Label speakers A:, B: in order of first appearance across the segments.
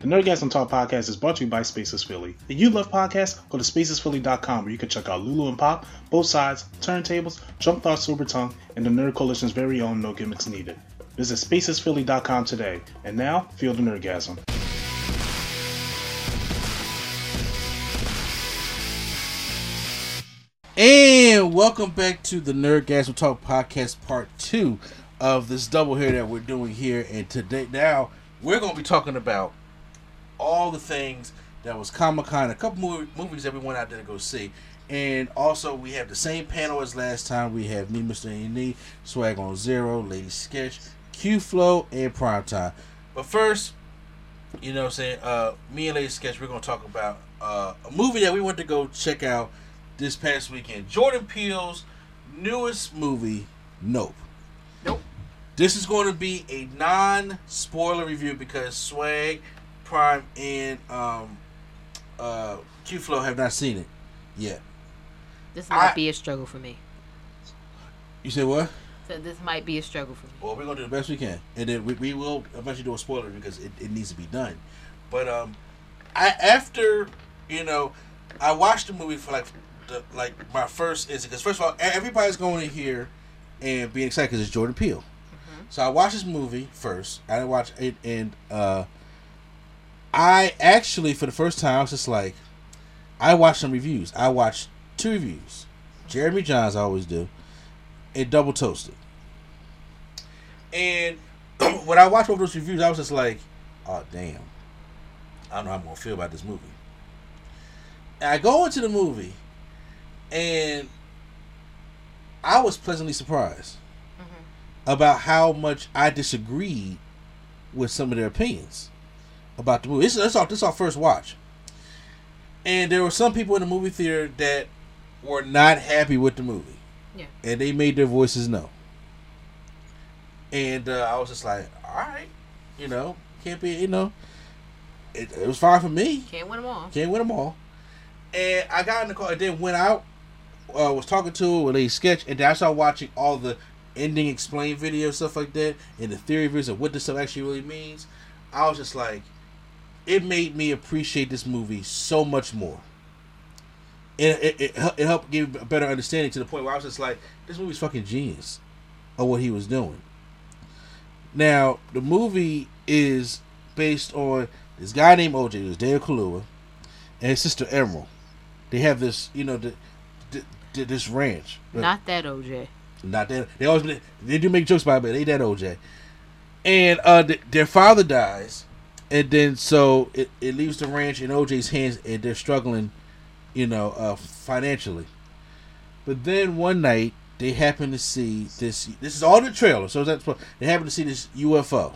A: The Nerdgasm Talk podcast is brought to you by Spaces Philly. If you love podcasts, go to spacesphilly.com where you can check out Lulu and Pop, both sides, turntables, jump thoughts, super tongue, and the Nerd Coalition's very own No Gimmicks Needed. Visit spacesphilly.com today. And now, feel the Nerdgasm.
B: And welcome back to the Nerdgasm Talk podcast part two of this double here that we're doing here. And today, now we're going to be talking about all the things that was Comic Con, a couple movie, movies that we went out there to go see. And also, we have the same panel as last time. We have me, Mr. E, Swag on Zero, Lady Sketch, Q Flow, and Prime Time. But first, you know what I'm saying? Uh, me and Lady Sketch, we're going to talk about uh, a movie that we went to go check out this past weekend. Jordan Peele's newest movie, Nope.
C: Nope.
B: This is going to be a non spoiler review because Swag, Prime, and um, uh, Q Flow have not seen it yet.
C: This might
B: I-
C: be a struggle for me.
B: You said what?
C: So this might be a struggle for me.
B: Well, we're gonna do the best we can, and then we, we will eventually do a spoiler because it, it needs to be done. But um, I after you know, I watched the movie for like the like my first is because first of all, everybody's going in here and being excited because it's Jordan Peele. So I watched this movie first. I didn't watch it, and uh, I actually for the first time I was just like, I watched some reviews. I watched two reviews. Jeremy Jahns I always do, and Double Toasted. And when I watched all those reviews, I was just like, oh damn. I don't know how I'm gonna feel about this movie. And I go into the movie and I was pleasantly surprised mm-hmm. about how much I disagreed with some of their opinions about the movie. This, this, is our, this is our first watch. And there were some people in the movie theater that were not happy with the movie.
C: Yeah.
B: And they made their voices known. And uh, I was just like, all right, you know, can't be, you know, it, it was fine for me.
C: Can't win them all.
B: Can't win them all. And I got in the car and then went out, uh, was talking to her with a sketch, and then I started watching all the ending explain videos, stuff like that, and the theory videos of what this stuff actually really means. I was just like, it made me appreciate this movie so much more. And it, it, it helped give a better understanding to the point where I was just like, this movie's fucking genius of what he was doing. Now, the movie is based on this guy named OJ, it was Daniel Kaluuya, and his sister Emerald. They have this, you know, the, the, the, this ranch.
C: Not that OJ.
B: Not that they always they do make jokes about it, but they that OJ. And uh, th- their father dies, and then so it, it leaves the ranch in OJ's hands, and they're struggling, you know, uh, financially. But then one night they happen to see this. This is all the trailer, so that's what they happen to see this UFO.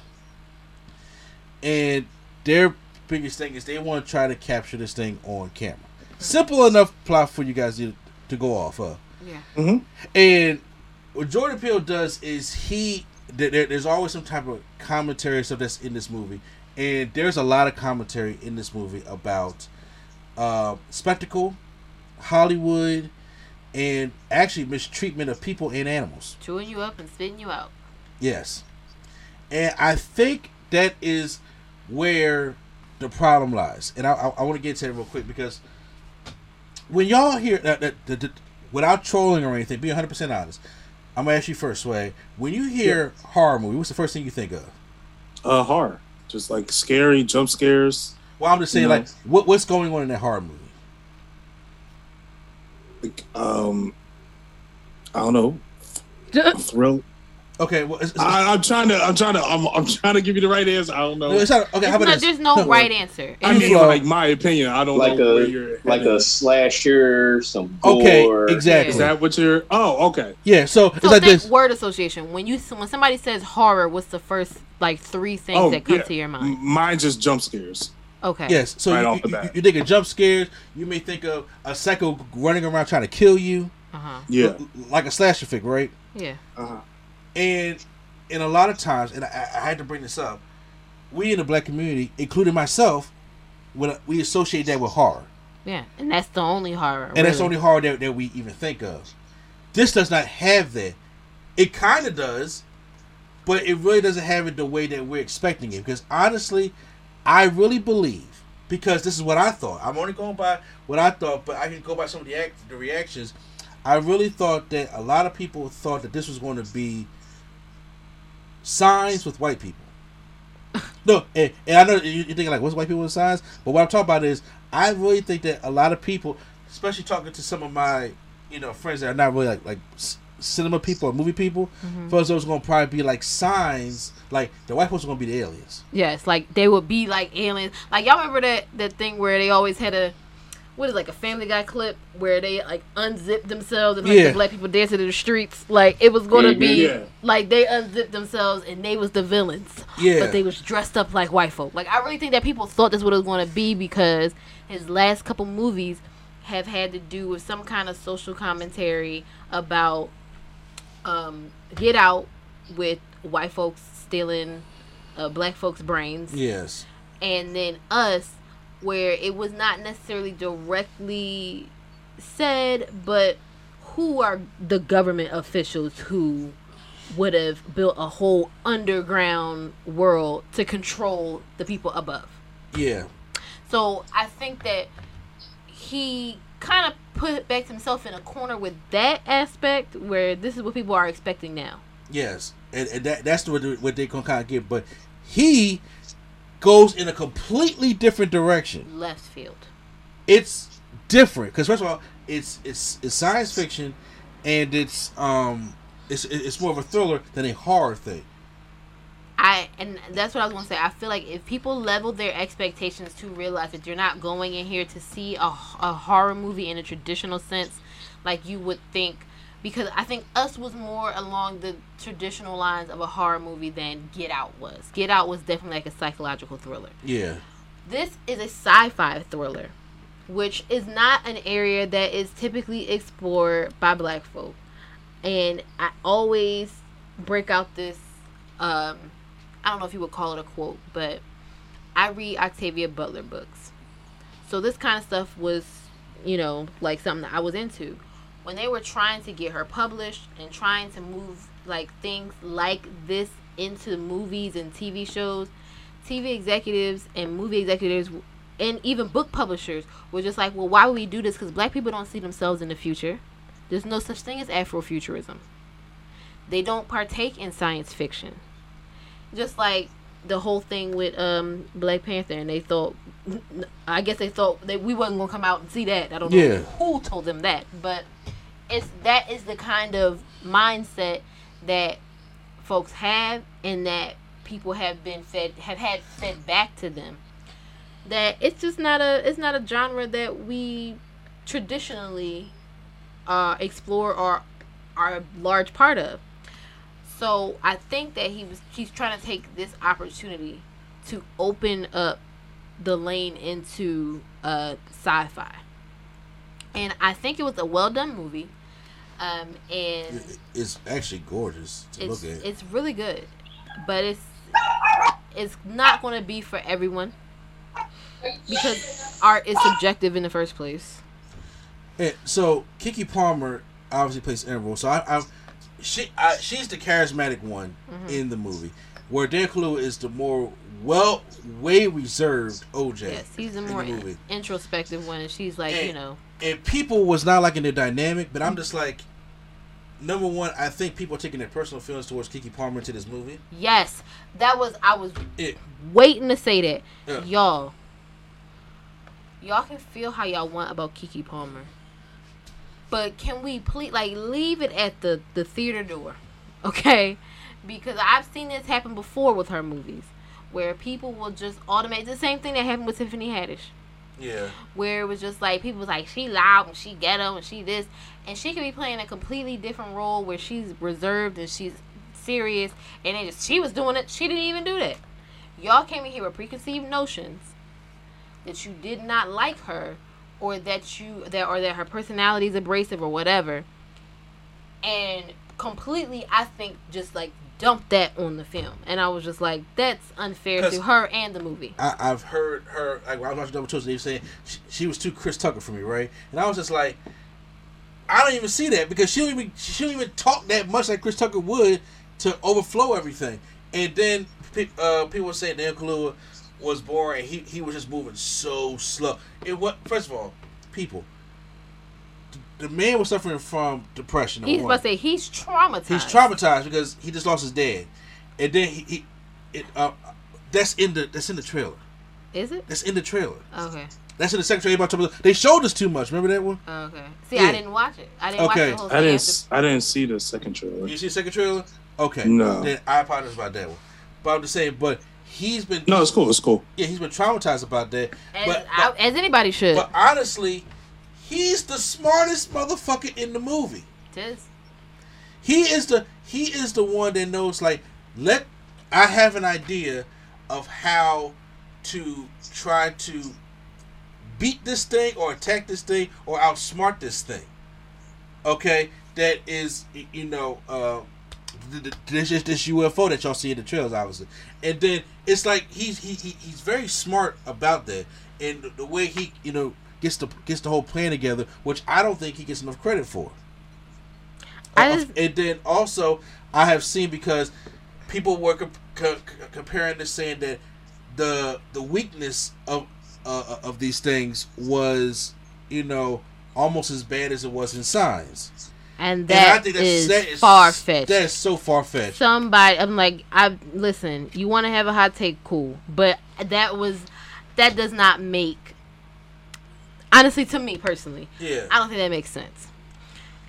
B: And their biggest thing is they want to try to capture this thing on camera. Simple enough plot for you guys to, to go off of.
C: Yeah.
B: And what Jordan Peele does is he there, there- there's always some type of commentary stuff that's in this movie, and there's a lot of commentary in this movie about uh, spectacle, Hollywood, and actually mistreatment of people and animals.
C: Chewing you up and spitting you out.
B: Yes, and I think that is where the problem lies. And I, I, I want to get to that real quick because when y'all hear that, that, that, that- without trolling or anything, be 100 percent honest. I'm gonna ask you first, Sway. When you hear horror movie, what's the first thing you think of?
D: Uh, horror, just like scary jump scares.
B: Well, I'm just saying,
D: You
B: like, what what's going on in that horror movie?
D: Like, um, I don't know, a thrill,
B: Okay, well, it's, it's,
D: I, I'm trying to. I'm trying to. I'm, I'm trying to give you the right answer. I don't know.
B: it's not, okay. How about
C: not-
B: this?
C: there's no
B: Well,
C: right answer.
D: I mean,
B: Inflow.
D: like my opinion. I don't
E: like
D: know where
E: a
D: you're.
E: like a slasher, some gore.
B: Okay, exactly.
D: Is that what you're? Oh, okay.
B: Yeah, so it's
C: So
B: like
C: think
B: this.
C: word association. When you when somebody says horror, what's the first like three things
D: Oh,
C: that come
D: yeah.
C: to your mind?
D: Mine just jump scares.
C: Okay.
B: Yes, so
D: Right
B: you,
D: off the
B: you,
D: bat.
B: you think of jump scares. You may think of a psycho running around trying to kill you,
C: Uh huh.
D: Yeah.
B: like a slasher flick, right?
C: Yeah.
D: Uh-huh.
B: And and a lot of times, and I, I had to bring this up, we in the black community, including myself, when we associate that with horror,
C: Yeah. And that's the only horror.
B: and that's the only horror that, that we even think of. This does not have that. It kind of does, but it really doesn't have it the way that we're expecting it. Because honestly, I really believe because this is what I thought. I'm only going by what I thought, but I can go by some of the act, the reactions. I really thought that a lot of people thought that this was going to be signs with white people. no, and, and I know you- you're thinking like, what's white people with signs? But what I'm talking about is, I really think that a lot of people, especially talking to some of my, you know, friends that are not really like like cinema people or movie people, mm-hmm. first those going to probably be like signs, like the white folks are going to be the aliens.
C: Yes, like they would be like aliens. Like y'all remember that that thing where they always had a what is it, like a Family Guy clip where they like unzip themselves and like
B: Yeah.
C: the black people dancing in the streets. Like it was gonna be
D: Yeah.
C: like they unzipped themselves and they was the villains.
B: Yeah.
C: but they was dressed up like white folk. Like I really think that people thought this what it was gonna be because his last couple movies have had to do with some kind of social commentary about um, Get Out with white folks stealing uh, black folks' brains
B: Yes.
C: and then us where it was not necessarily directly said but who are the government officials who would have built a whole underground world to control the people above
B: Yeah.
C: so i think that he kind of put back himself in a corner with that aspect where this is what people are expecting now
B: Yes, and, and that, that's what they're gonna kind of get. But he goes in a completely different direction.
C: left field
B: It's different because first of all, it's it's it's science fiction, and it's um it's it's more of a thriller than a horror thing.
C: I and that's what I was gonna say. I feel like if people level their expectations to realize that you're not going in here to see a, a horror movie in a traditional sense, like you would think, because I think Us was more along the traditional lines of a horror movie than Get Out was. Get Out was definitely like a psychological thriller.
B: Yeah,
C: This is a sci-fi thriller, which is not an area that is typically explored by black folk. And I always break out this um I don't know if you would call it a quote, but I read Octavia Butler books. So this kind of stuff was, you know, like something that I was into. When they were trying to get her published and trying to move like things like this into movies and TV shows, TV executives and movie executives and even book publishers were just like, well, why would we do this? Because black people don't see themselves in the future. There's no such thing as Afrofuturism. They don't partake in science fiction. Just like the whole thing with um, Black Panther, and they thought, I guess they thought that we wasn't gonna come out and see that. I don't know
B: Yeah.
C: who told them that, but it's that is the kind of mindset that folks have, and that people have been fed have had fed back to them. That it's just not a it's not a genre that we traditionally uh, explore or are a large part of. So I think that he was he's trying to take this opportunity to open up the lane into uh, sci-fi, and I think it was a well done movie. Um, and
B: it's actually gorgeous to
C: it's
B: look at.
C: it's really good, but it's it's not going to be for everyone because art is subjective in the first place.
B: And so Keke Palmer obviously plays Emerald. So I, I she I, she's the charismatic one
C: Mm-hmm.
B: in the movie, where Dan Kaluuya is the more well way reserved OJ.
C: Yes, he's
B: in
C: more
B: movie.
C: introspective one, and she's like,
B: And-
C: you know,
B: and people was not liking the dynamic, but I'm just like, number one, I think people are taking their personal feelings towards Keke Palmer into this movie.
C: yes, that was I was
B: It,
C: waiting to say that,
B: Yeah.
C: y'all. Y'all can feel how y'all want about Keke Palmer, but can we please like leave it at the the theater door, okay? because I've seen this happen before with her movies, where people will just automate the same thing that happened with Tiffany Haddish,
B: Yeah.
C: where it was just like people was like she loud and she ghetto and she this, and she could be playing a completely different role where she's reserved and she's serious, and it just she was doing it. She didn't even do that. Y'all came in here with preconceived notions that you did not like her, or that you that or that her personality is abrasive or whatever, and completely I think just like dumped that on the film, and I was just like that's unfair to her and the movie.
B: I, I've heard her like I was watching Double Toasted, they were saying she, she was too Chris Tucker for me, right? And I was just like, I don't even see that because she don't even she don't even talk that much like Chris Tucker would to overflow everything. And then uh, people were saying Dan Kaluuya was boring. He he was just moving so slow. It what first of all, people. The, the man was suffering from depression.
C: He's
B: one.
C: about to say he's traumatized.
B: He's traumatized because he just lost his dad, and then he, he it uh, that's in the that's in the trailer.
C: Is it?
B: That's in the trailer.
C: Okay.
B: That's in the second trailer. About to- They showed us too much. Remember that one?
C: Okay. See,
B: Yeah.
C: I didn't watch it. I didn't
B: Okay.
C: watch the whole
D: I didn't.
C: after-
D: s- I didn't see the second trailer.
B: You see the second trailer? Okay.
D: No.
B: Then I apologize about that one. But I'm just saying. But he's been
D: No, it's cool. It's cool.
B: yeah he's been traumatized about that.
C: As,
B: but,
C: I-
B: but
C: as anybody should.
B: but honestly, he's the smartest motherfucker in the movie.
C: Just
B: He is the he is the one that knows like let I have an idea of how to try to beat this thing or attack this thing or outsmart this thing. Okay, that is you know uh th- th- this is this UFO that y'all see in the trails obviously. And then it's like he's he, he he's very smart about that and the way he you know gets the gets the whole plan together, which I don't think he gets enough credit for.
C: I
B: Uh, and then also I have seen because people were co- co- co- comparing this, saying that the the weakness of uh, of these things was, you know, almost as bad as it was in signs.
C: and
B: and
C: that is,
B: that is
C: far fetched.
B: That is so far fetched.
C: Somebody, I'm like, I listen. You want to have a hot take, cool, but that was that does not make. Honestly, to me personally,
B: Yeah.
C: I don't think that makes sense.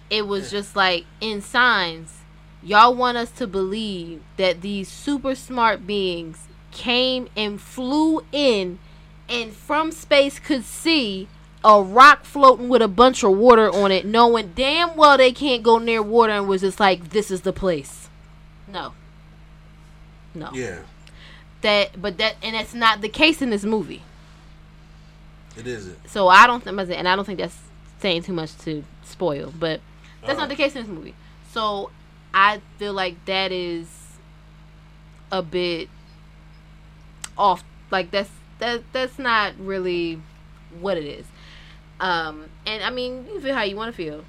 C: It was just like in signs, y'all want us to believe that these super smart beings came and flew in and from space could see a rock floating with a bunch of water on it, knowing damn well they can't go near water and was just like, this is the place. No. No.
B: Yeah,
C: That but that and that's not the case in this movie.
B: It isn't.
C: So I don't think, and I don't think that's saying too much to spoil, but that's
B: Uh-huh.
C: not the case in this movie. So I feel like that is a bit off. Like that's that that's not really what it is. Um, and I mean, you feel how you want to feel.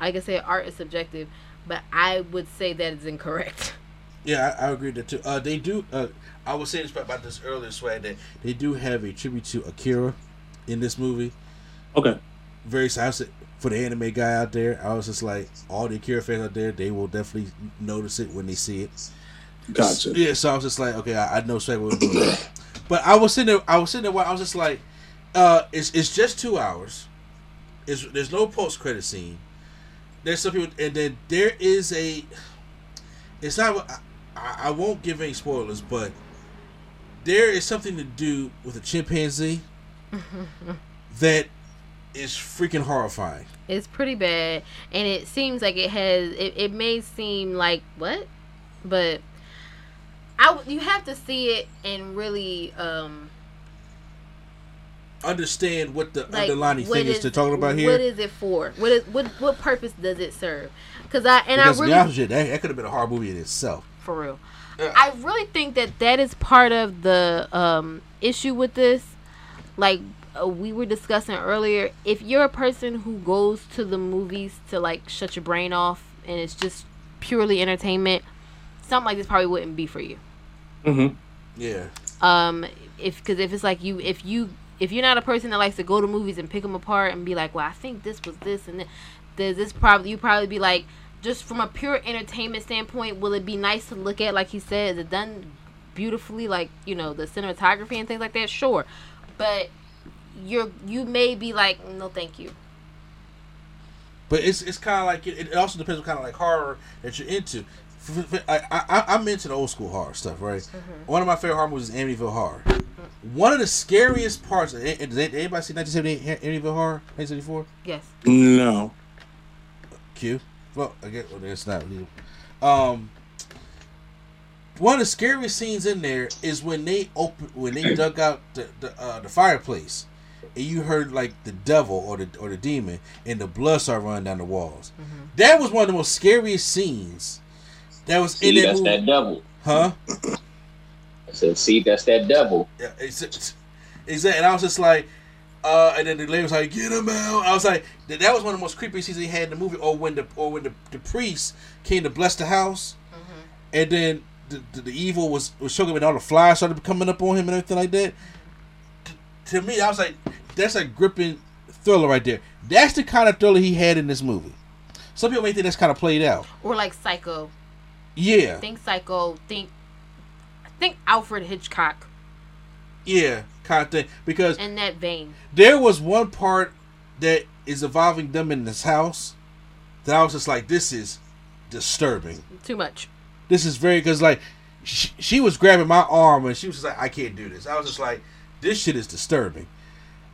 C: Like I said, art is subjective, but I would say that is incorrect.
B: Yeah, I, I agree that too. Uh, they do. Uh, I was saying this about this earlier, Swag, that they do have a tribute to Akira in this movie.
D: Okay.
B: very excited for the anime guy out there. I was just like, all the Akira fans out there, they will definitely notice it when they see it.
D: Gotcha.
B: Yeah, so I was just like, okay, I, I know Swag will do that. But I was sitting there, I was sitting there, while I was just like, uh, it's it's just two hours. It's, there's no post credit scene. There's some people, and then there is a. It's not. I, I won't give any spoilers, but there is something to do with a chimpanzee that is freaking horrifying.
C: It's pretty bad, and it seems like it has. It, it may seem like what, but I you have to see it and really um
B: Understand what the
C: like
B: underlying
C: what
B: thing is,
C: is-
B: to talking about here.
C: What is it for? What is what what purpose does it serve? Because I and
B: because
C: I really
B: with that, that could have been a horror movie in itself.
C: for real.
B: Yeah.
C: I really think that that is part of the um, issue with this. Like uh, we were discussing earlier, if you're a person who goes to the movies to like shut your brain off and it's just purely entertainment, something like this probably wouldn't be for you.
D: Mm-hmm.
B: Yeah.
C: Um, if because if it's like you, if you if you're not a person that likes to go to movies and pick them apart and be like, well, I think this was this and this, this probably you probably be like, just from a pure entertainment standpoint, will it be nice to look at? Like he said, is it done beautifully? Like you know the cinematography and things like that. Sure, but you're you may be like, no, thank you.
B: But it's it's kind of like it, it also depends what kind of like horror that you're into. I, I, am into the old school horror stuff, right?
C: Mm-hmm.
B: One of my favorite horror movies is Amityville Horror. One of the scariest parts. eh, eh, anybody see 1978 Amityville Horror? 1974.
C: Yes.
D: No.
B: Q. Well, I guess well, it's not. really. Um, one of the scariest scenes in there is when they open when they dug out the the, uh, the fireplace, and you heard like the devil or the or the demon, and the blood started running down the walls. That was one of the most scariest scenes. That was in
E: See,
B: that
E: that's
B: movie,
E: that devil.
B: huh?
E: I said, see, that's that devil.
B: Yeah, it's, it's, exactly. And I was just like, uh, and then the lady was like, "Get him out!" I was like, that, that was one of the most creepy scenes they had in the movie. Or when the or when the, the priest came to bless the house, and then the, the, the evil was was showing and all the flies started coming up on him and everything like that. T- to me, I was like, that's a gripping thriller right there. That's the kind of thriller he had in this movie. Some people may think that's kind of played out.
C: Or like Psycho.
B: Yeah,
C: Think Psycho. Think. Think Alfred Hitchcock
B: yeah, kind of thing. Because
C: in that vein.
B: there was one part that is involving them in this house that I was just like, this is disturbing.
C: Too much.
B: This is very because like she, she was grabbing my arm and she was just like, I can't do this. I was just like, this shit is disturbing.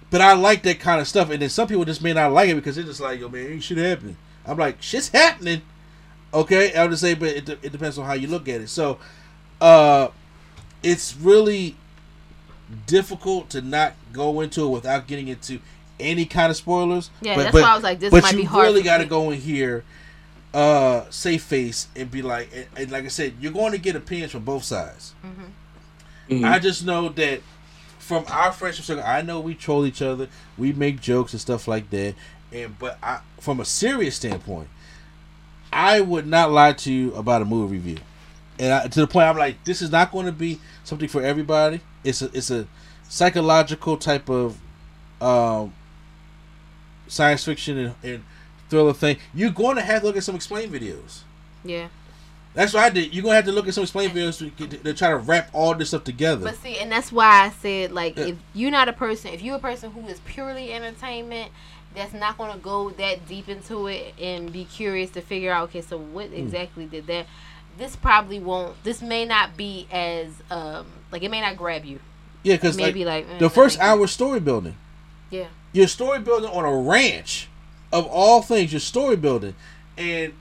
B: But I like that kind of stuff, and then some people just may not like it because they're just like, yo man, ain't shit happening. I'm like, shit's happening. Okay, I would just say, but it, it depends on how you look at it. So, uh, it's really difficult to not go into it without getting into any kind of spoilers.
C: Yeah,
B: but,
C: that's
B: but,
C: why I was like, this
B: but
C: might
B: you
C: be hard
B: You
C: really
B: got to go in here, uh, safe face and be like, and, and like I said, you're going to get opinions from both sides.
D: Mhm.
B: I just know that from our friendship circle, I know we troll each other, we make jokes and stuff like that, and but I, from a serious standpoint, I would not lie to you about a movie review, and I, to the point I'm like, this is not going to be something for everybody. It's a it's a psychological type of um, science fiction and, and thriller thing. You're going to have to look at some explain videos.
C: Yeah.
B: That's what I did. You're gonna have to look at some explain videos to, get- to try to wrap all this stuff together.
C: But see, and that's why I said like
B: Yeah.
C: if you're not a person, if you're a person who is purely entertainment, that's not going to go that deep into it and be curious to figure out okay, so what
B: Hmm.
C: exactly did that? This probably won't. This may not be as um like it may not grab you.
B: Yeah, because like,
C: Maybe like, eh,
B: the first hour story building,
C: Yeah.
B: your story building on a ranch, of all things, your story building, and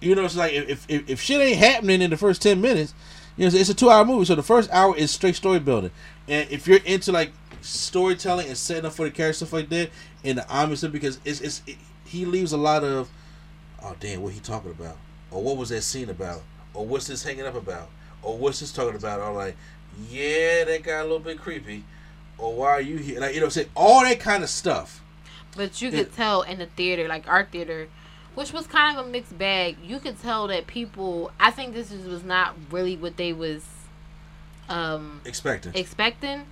B: you know it's like if if, if shit ain't happening in the first ten minutes, you know it's, a two hour movie, so the first hour is straight story building, and if you're into like storytelling and setting up for the character stuff like that, and the of- because it's it's it, he leaves a lot of oh damn what he talking about? Or what was that scene about? Or what's this hanging up about? Or what's this talking about? Or like yeah that got a little bit creepy. Or why are you here? Like you know say all that kind of stuff
C: But you could tell in the theater, like our theater, which was kind of a mixed bag. You could tell that people. I think this is, was not really what they was um,
B: expecting
C: expecting.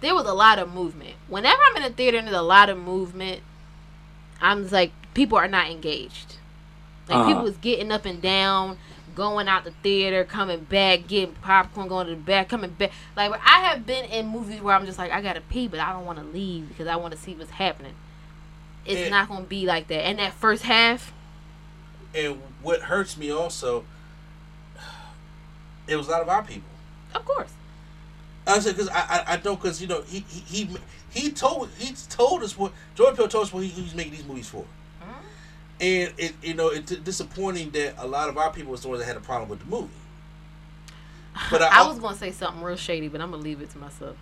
C: There was a lot of movement. Whenever I'm in a theater and there's a lot of movement, I'm just like people are not engaged. Like
D: Uh-huh.
C: people was getting up and down, going out the theater, coming back, getting popcorn, going to the back, coming back. Like I have been in movies where I'm just like I gotta pee, but I don't want to leave because I want to see what's happening. It's
B: And-
C: not gonna be like that. And that first half,
B: and what hurts me also it was a lot of our people
C: of course.
B: I said because I, I I don't because you know he he he told he told us what Jordan Peele told us what he, he was making these movies for, mm-hmm. and it you know it's disappointing that a lot of our people was the ones that had a problem with the movie. But I,
C: I was gonna say something real shady, but I'm gonna leave it to myself.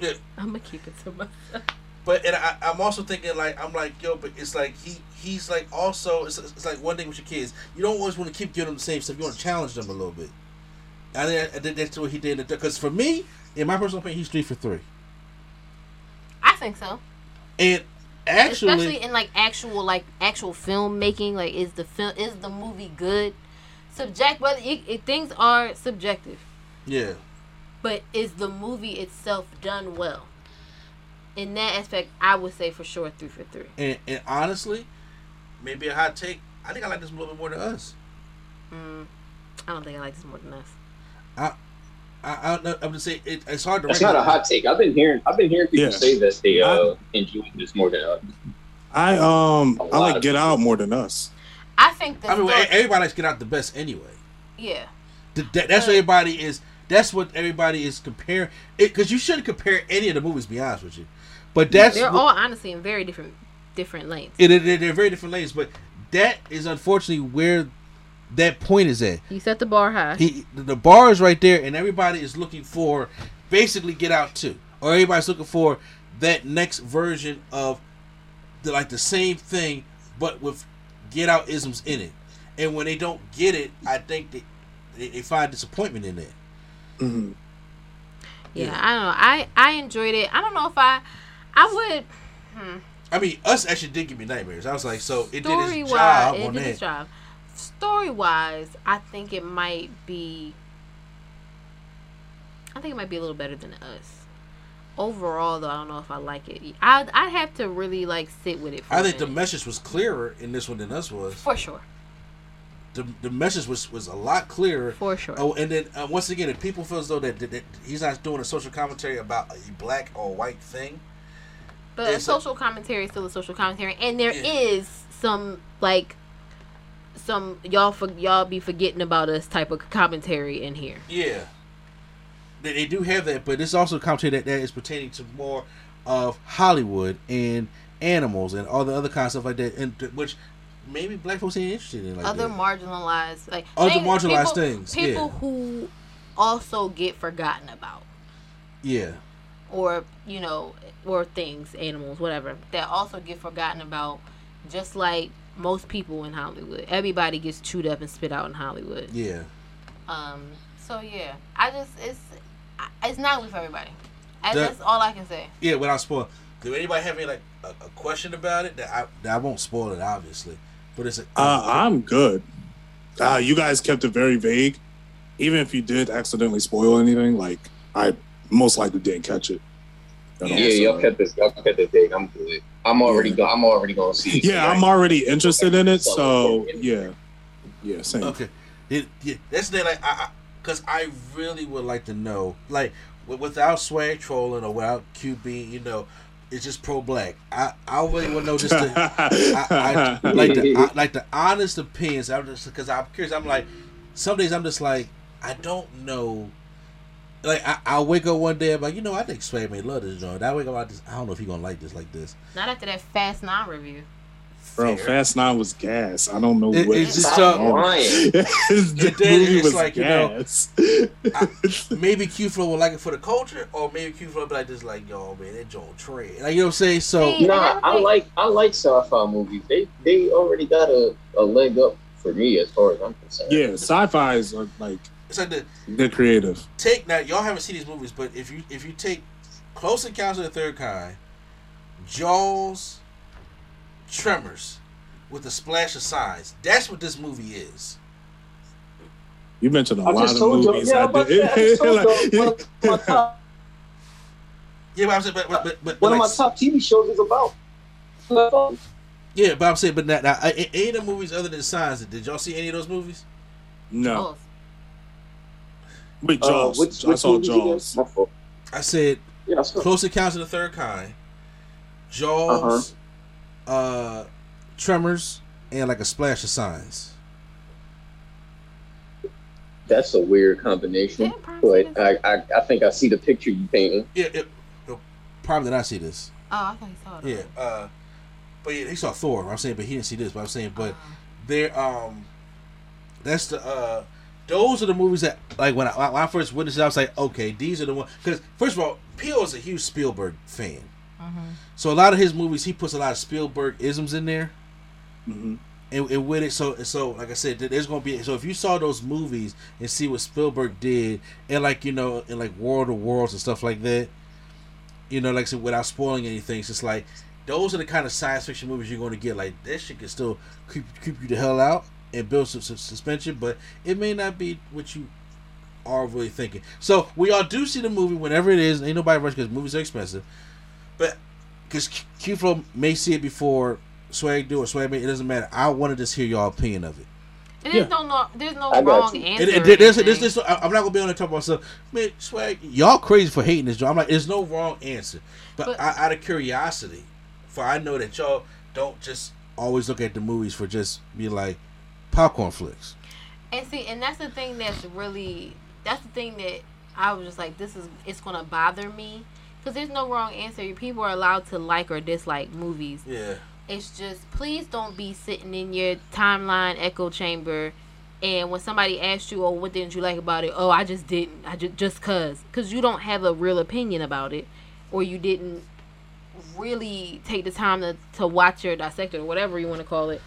B: Yeah.
C: I'm gonna keep it to myself.
B: But and I, I'm also thinking like I'm like yo, but it's like he he's like also it's, it's like one thing with your kids, you don't always want to keep giving them the same stuff. You want to challenge them a little bit. I think I think that's what he did. Because for me, in my personal opinion, he's three for three.
C: I think so.
B: And actually,
C: especially in like actual like actual filmmaking like is the film is the movie good subject whether it, it, things are subjective
B: yeah,
C: but is the movie itself done well in that aspect i would say for sure three for three
B: and, and honestly, maybe a hot take. I think I like this a little bit more than us.
C: mm, i don't think i like this more than us
B: I, I, I I'm just saying it, it's hard to.
E: That's not a hot take. I've been hearing. I've been hearing people
D: Yeah.
E: say that they uh, enjoy this more than us.
D: I um
E: A
D: I
E: lot
D: like Get
E: people.
D: Out more than us.
C: i think the
B: I mean,
C: story-
B: well, everybody likes get out the best anyway.
C: Yeah.
B: Th- that- that's what everybody is. That's what everybody is comparing. Because you shouldn't compare any of the movies. Be honest with you, but that's
C: They're all honestly in very different different lanes.
B: it, it, they're very different lanes. But that is unfortunately where that point is at.
C: You set the bar high.
B: He the- the bar is right there, and everybody is looking for basically Get Out too, or everybody's looking for that next version of the like the same thing, but with Get Out isms in it. And when they don't get it, I think they they, they find disappointment in that.
D: Mhm.
C: yeah,
B: yeah.
C: I don't know. I I enjoyed it. I don't know if I I would
B: I mean, us actually did give me nightmares. I was like, so it did
C: story
B: its
C: wise
B: job
C: it
B: on
C: did its job. Story wise, I think it might be I think it might be a little better than us. Overall though, I don't know if I like it. I'd I'd have to really like sit with it for
B: I think the message was clearer in this one than us was.
C: for sure.
B: The, the message was, was a lot clearer.
C: For sure.
B: Oh, and then uh, once again, if people feel as though that, that, that he's not doing a social commentary about a black or white thing,
C: But a
B: It's a-
C: social commentary is still a social commentary, and there
B: Yeah.
C: is some like some y'all for y'all be forgetting about us type of commentary in here.
B: yeah, they, they do have that. But it's also commentary that, that is pertaining to more of Hollywood and animals and all the other kind of stuff like that, and which maybe black folks ain't interested in. Like
C: Other
B: that.
C: marginalized like
B: Other
C: things-
B: marginalized
C: people,
B: things,
C: People
B: yeah.
C: who also get forgotten about,
B: yeah,
C: or you know, or things, animals, whatever that also get forgotten about, just like most people in Hollywood. Everybody gets chewed up and spit out in Hollywood.
B: yeah.
C: Um. So yeah, I just it's it's not for everybody. I,
B: The-
C: that's all I can say.
B: Yeah, without spoil. Do anybody have any like a, a question about it? That I that I won't spoil it, obviously. But it's a,
D: Uh, I'm good. Uh, you guys kept it very vague. Even if you did accidentally spoil anything, like I most likely didn't catch it. at all,
E: Yeah, y'all
D: so-
E: kept this. Y'all kept it big. I'm good. I'm already
D: Yeah.
E: go. I'm already gonna see. it
D: Yeah, I'm already interested in it, so yeah, yeah, same.
B: Okay. It, yeah, that's the thing, like I, because I, really would like to know, like, wi- without swag trolling or without Q being, you know, it's just pro black. I, I really want to know just the, I, I, like the, I, like the honest opinions. I'm just because I'm curious. I'm like, some days I'm just like, I don't know. Like I, I'll wake up one day, I'm like, you know, I think Swag may love this joint. I wake up like this. I don't know if he gonna like this like this.
C: Not after that Fast Nine review.
D: Bro,
B: Fair.
D: Fast Nine was gas. I don't know
B: It-
D: what.
B: it's just,
E: Stop
B: uh,
E: lying.
D: this
B: It did,
D: movie
B: it's
D: was
B: like, you know,
D: gas.
B: maybe Q Flow will like it for the culture, or maybe Q Flow be like this, like, yo, man, that joint trade. Like you know what I'm saying? So
C: See,
E: Nah, I like I like sci-fi movies. They they already got a, a leg up for me as far as I'm concerned.
D: yeah, sci-fi is uh, like
B: it's like the
D: they're creative.
B: take now. Y'all haven't seen these movies, but if you if you take Close Encounters of the Third Kind, Jaws, Tremors, with a splash of signs, that's what this movie is.
D: You mentioned a
E: I
D: lot
E: just
D: of
E: told you.
D: movies.
E: Yeah,
D: I
E: I'm about to
D: did-
E: I just told
D: like-
E: you. One of my top,
B: Yeah, but I'm saying, but but but, but,
E: one of my top TV shows is about.
B: yeah, but I'm saying, but now, now a- a- any of the movies other than Signs, did y'all see any of those movies?
D: no,
C: oh,
D: Wait,
E: Uh,
D: Jaws.
E: which,
D: I
E: which
D: saw? Jaws.
B: I said
E: Yeah, I.
B: Close Encounters of the Third Kind, Jaws, uh Tremors, and like a splash of signs.
E: That's a weird combination.
C: Didn't Prime see
E: But? I, I I think I see the picture you painting.
B: Yeah, it, it, probably did not see this.
C: oh, I thought he saw it.
B: Yeah, uh, but yeah, he saw Thor. I'm saying, but he didn't see this. But I'm saying, but
C: Uh,
B: they're um, that's the uh, those are the movies that like when I, when I first witnessed it, I was like, okay, these are the ones. Because first of all, Peele is a huge Spielberg fan,
C: mhm.
B: so a lot of his movies he puts a lot of Spielberg isms in there.
D: hmm
B: and, and with it, so so like I said, there's gonna be so if you saw those movies and see what Spielberg did, and like you know, in like World of Worlds and stuff like that, you know, like I said, without spoiling anything, it's just like those are the kind of science fiction movies you're going to get. Like that shit can still creep creep you the hell out and build some, some suspension, but it may not be what you are really thinking. So we all do see the movie whenever it is. Ain't nobody rush because movies are expensive, but because Q Flow may see it before Swag do or Swag may, it doesn't matter. I want to just hear y'all opinion of it.
C: And there's no, no, there's no wrong
E: you.
C: answer.
B: And, and there's, there's, there's, I- I'm not gonna be on the top about stuff. Man, Swag, y'all crazy for hating this joint. I'm like, there's no wrong answer, but,
C: But-
B: I, out of curiosity, for I know that y'all don't just always look at the movies for just be like popcorn flicks.
C: And see, and that's the thing that's really that's the thing that I was just like, this is it's gonna bother me because there's no wrong answer. People are allowed to like or dislike movies.
B: Yeah.
C: It's just please don't be sitting in your timeline echo chamber. And when somebody asks you, "Oh, what didn't you like about it?" "Oh, I just didn't. I just just cause, cause you don't have a real opinion about it, or you didn't really take the time to to watch or dissect it or whatever you want to call it.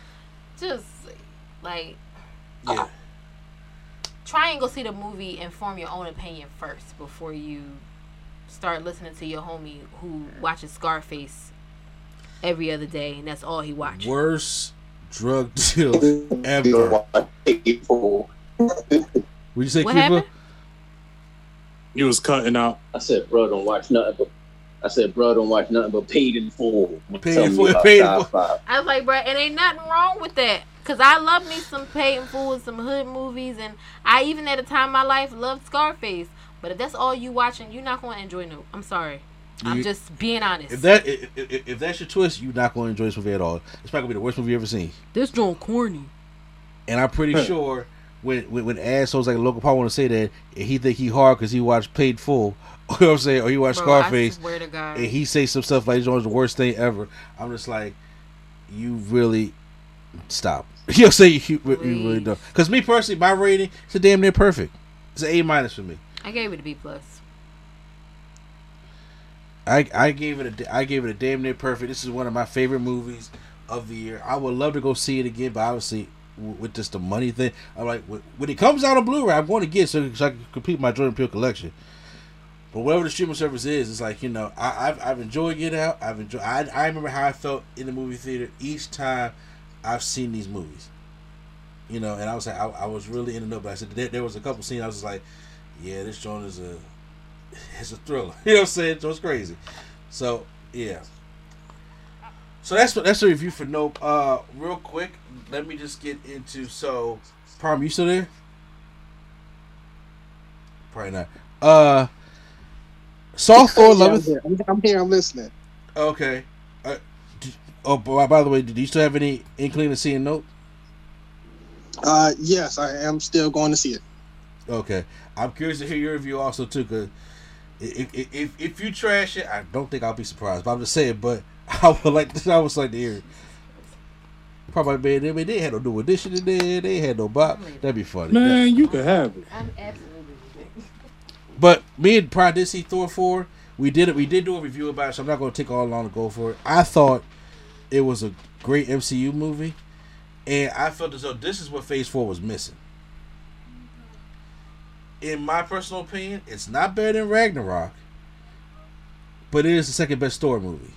C: Just like
B: Yeah.
C: try and go see the movie and form your own opinion first before you start listening to your homie who watches Scarface every other day and that's all he watches.
B: Worst drug deal ever. Would you say,
C: What
B: Cooper?
C: happened?
D: He was cutting out.
E: I said, bro, don't watch nothing but. I said, bro, don't watch nothing but paid in full.
B: Paid
E: Tell
B: in full, paid in full.
C: I was like, bro, it ain't nothing wrong with that. Cause I love me some paid in full and some hood movies, and I even at a time in my life loved Scarface. But if that's all you watching, you're not going to enjoy no. I'm sorry. I'm
B: You-
C: just being honest.
B: If that if, if, if that's your twist, you're not going to enjoy this movie at all. It's probably gonna be the worst movie you ever seen.
C: this joint corny.
B: And I'm pretty sure when when, when assholes like local power want to say that he think he hard because he watched Paid Full, you know what I'm saying, or he watched
C: Bro, I
B: Scarface,
C: swear to God.
B: and he say some stuff like it's the worst thing ever. I'm just like, you really stop. You know what I'm saying? You, you really don't. Because me personally, my rating is a damn near perfect. It's an A minus for me.
C: I gave it a B plus.
B: I I gave it a I gave it a damn near perfect. This is one of my favorite movies of the year. I would love to go see it again, but obviously with just the money thing, I'm like when it comes out on Blu-ray, I'm going to get it so, so I can complete my Jordan Peele collection. But whatever the streaming service is, it's like you know I, I've I've enjoyed Get Out. I've enjoyed. I I remember how I felt in the movie theater each time I've seen these movies. You know, and I was like I, I was really in the know. But I said there, there was a couple scenes I was like, yeah, this joint is a it's a thriller. You know what I'm saying? So it's crazy. So yeah. So that's what that's the review for Nope. Uh, real quick, let me just get into so. Prom, you still there? Probably not. Uh, saw Thor:
F: Yeah,
B: Love
F: I'm, here. I'm, I'm here. I'm listening.
B: Okay. Uh, d- oh, by, by the way, did you still have any inkling of seeing Nope?
F: Uh, yes, I am still going to see it.
B: Okay, I'm curious to hear your review also too, because if, if if if you trash it, I don't think I'll be surprised. But I'm just saying, but I would like to, I would like to hear. it. Probably man, they, they had no new edition in there. They had no bop. That'd be funny.
D: Man, you can have it.
C: I'm absolutely
B: But me and Pride did see Thor four. We did it. We did do a review about it, so I'm not going to take all long to go for it. I thought it was a great MCU movie, and I felt as though this is what Phase four was missing. In my personal opinion, it's not better than Ragnarok, but it is the second best Thor movie.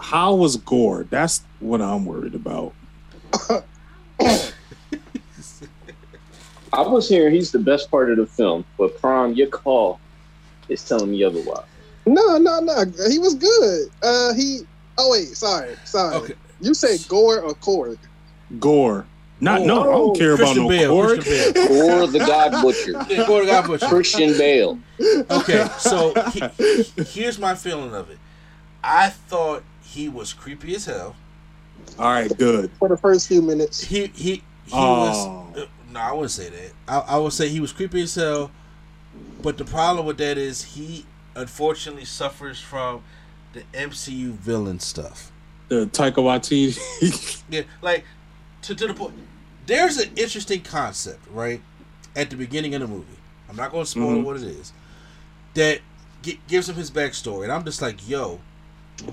D: How was Gorr? That's what I'm worried about.
E: I was hearing he's the best part of the film, but Prom, your call is telling me otherwise.
F: No, no, no. He was good. Uh, he. Oh wait, sorry, sorry.
B: Okay.
F: You said Gorr or Korg?
D: Gorr. Not no, I don't care about
B: Christian
D: no
B: Bale.
D: Gorr.
B: Christian Bale.
E: Or the God Butcher,
B: Yeah, go to God Butcher.
E: Christian Bale.
B: Okay, so he, here's my feeling of it. I thought he was creepy as hell.
D: All right, good.
F: For the first few minutes.
B: He he he
D: Oh.
B: was. No, I wouldn't say that. I, I would say he was creepy as hell. But the problem with that is he unfortunately suffers from the MCU villain stuff.
D: The Taika Waititi.
B: Yeah, like to to the point. There's an interesting concept, right, at the beginning of the movie. I'm not going to spoil
D: Mhm.
B: what it is. That gi- gives him his backstory, and I'm just like, yo,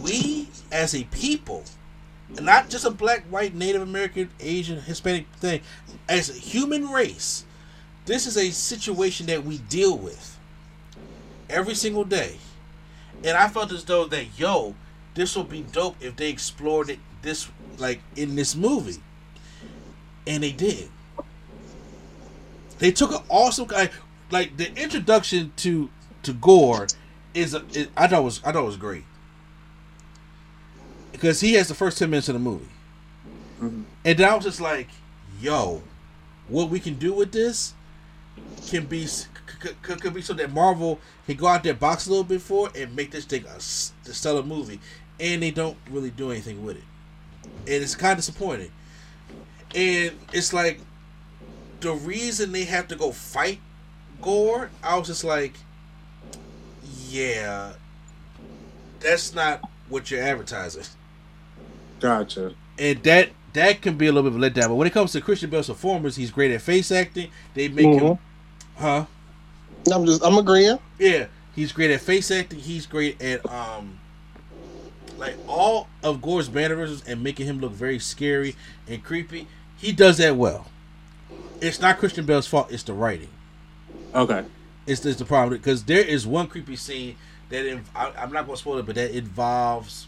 B: we as a people, not just a black, white, Native American, Asian, Hispanic thing, as a human race, this is a situation that we deal with every single day. And I felt as though that yo, this would be dope if they explored it this like in this movie. And they did. They took an awesome guy like the introduction to to Gorr is, a, is I thought was I thought was great. Because he has the first ten minutes of the movie.
D: Mhm.
B: And then I was just like, yo, what we can do with this can be c- c- c- could be so that Marvel can go out there box a little bit for it and make this thing a stellar movie, and they don't really do anything with it, and it's kind of disappointing. And it's like the reason they have to go fight Gorr, I was just like, yeah, that's not what you're advertising,
D: Gotcha.
B: and that that can be a little bit of a letdown. But when it comes to Christian Bale's performance, he's great at face acting. They make him,
F: Mhm.
B: huh?
F: I'm just I'm agreeing.
B: Yeah, he's great at face acting. He's great at um, like all of Gorr's mannerisms and making him look very scary and creepy. He does that well. It's not Christian Bale's fault. It's the writing.
D: Okay.
B: It's, it's the problem because there is one creepy scene that inv- I, I'm not going to spoil it, but that involves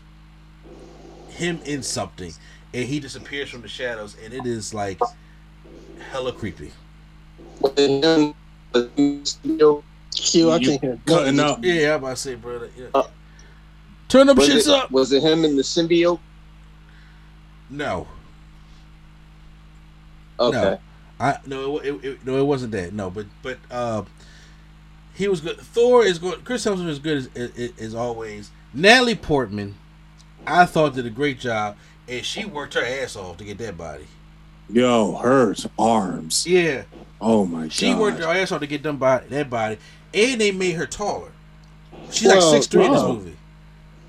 B: him in something, and he disappears from the shadows, and it is like hella creepy.
E: Was it him? Was it?
F: Q, I
D: You
F: can't hear.
D: Cutting out.
B: Yeah, I'm about to say, brother. Yeah.
E: Uh,
B: Turn them
E: Was
B: shits
E: it,
B: up.
E: was it him in the symbiote?
B: No.
E: Okay.
B: No. I no, it, it, it- no, it wasn't that. No, but but uh, he was good. Thor is good. Chris Hemsworth is good as, as, as always. Natalie Portman, I thought did a great job, and she worked her ass off to get that body.
D: Yo, her arms.
B: Yeah,
D: Oh my god.
B: she worked her ass off to get them body, that body, and they made her taller. She's like
F: Well,
B: six three in this movie.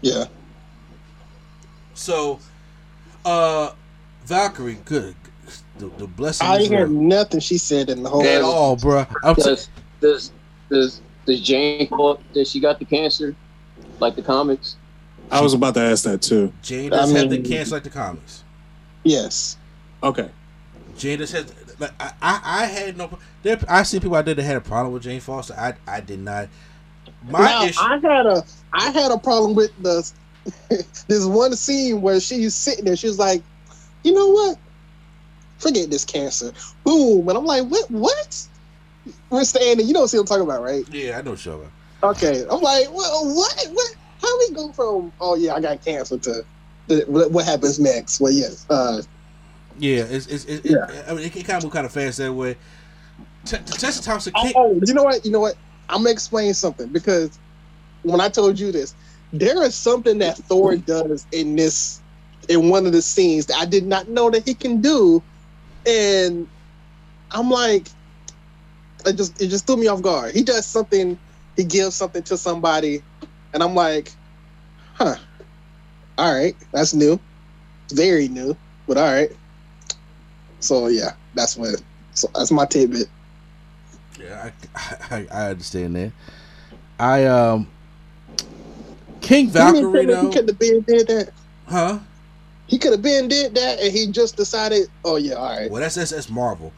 F: Yeah.
B: So, uh, Valkyrie, good. The, the blessing
F: I didn't hear nothing she said in the whole.
B: at all, bro. I'm t-
E: Does does does does Jane thought that she got the cancer, like the comics?
D: I was about to ask that too.
B: Jane does
F: I
B: have the
F: mean-
B: cancer like the comics.
F: Yes.
D: Okay.
B: Jane just has like I, I, I had no there I see people out there that had a problem with Jane Foster. I I did not. My
F: now
B: issue
F: I had a I had a problem with the this one scene where she's sitting there. She's like, you know what? Forget this cancer. Boom, and I'm like, what? What? We're standing. you know what I'm talking about, right?
B: Yeah, I know Showa.
F: Okay, I'm like, well, what? What? How we go from? Oh yeah, I got cancer to the, what, happens next? Well, yes, uh,
B: Yeah, it's it's, it,
F: Yeah.
B: It, I mean it, can kind of move kind of fast that way. T- Tessa Thompson
F: Oh, oh, you know what? You know what? I'm gonna explain something because when I told you this, there is something that Thor does in this in one of the scenes that I did not know that he can do, and I'm like, it just it just threw me off guard. He does something, he gives something to somebody, and I'm like, huh, all right, that's new, very new, but all right. So yeah, that's what. So that's my tidbit.
B: Yeah, I, I I understand that. I um King Valkyrie
F: He could have been did that.
B: huh?
F: He could have been did that, and he just decided, oh yeah, all right.
B: Well, that's that's, that's Marvel,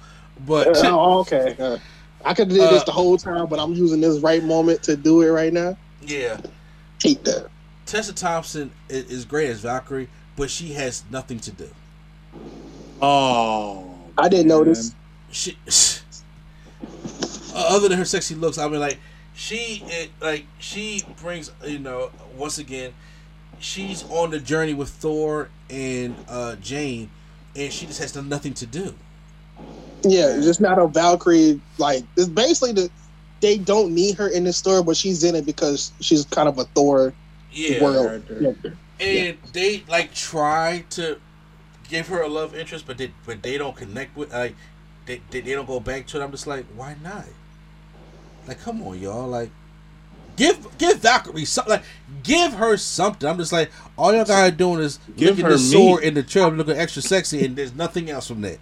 B: but
F: Uh, oh, okay. Uh, I could have did this
B: Uh,
F: the whole time, but I'm using this right moment to do it right now.
B: yeah,
F: Hate that.
B: Tessa Thompson is, is great as Valkyrie, but she has nothing to do.
D: Oh.
F: I didn't
D: man.
F: notice.
B: she other than her sexy looks i mean like she it, like she brings you know once again she's on the journey with thor and uh jane and she just has nothing to do
F: Yeah, it's just not a Valkyrie. Like it's basically the they don't need her in the story, but she's in it because she's kind of a Thor
B: yeah.
F: world. Yeah.
B: and they like try to give her a love interest but they but they don't connect with like they, they, they don't go back to it. I'm just like why not? Like come on y'all. Like give give valkyrie something like give her something. I'm just like all y'all gotta doing is
D: Give
B: looking
D: her
B: the sword in the trailer looking extra sexy and there's nothing else from that.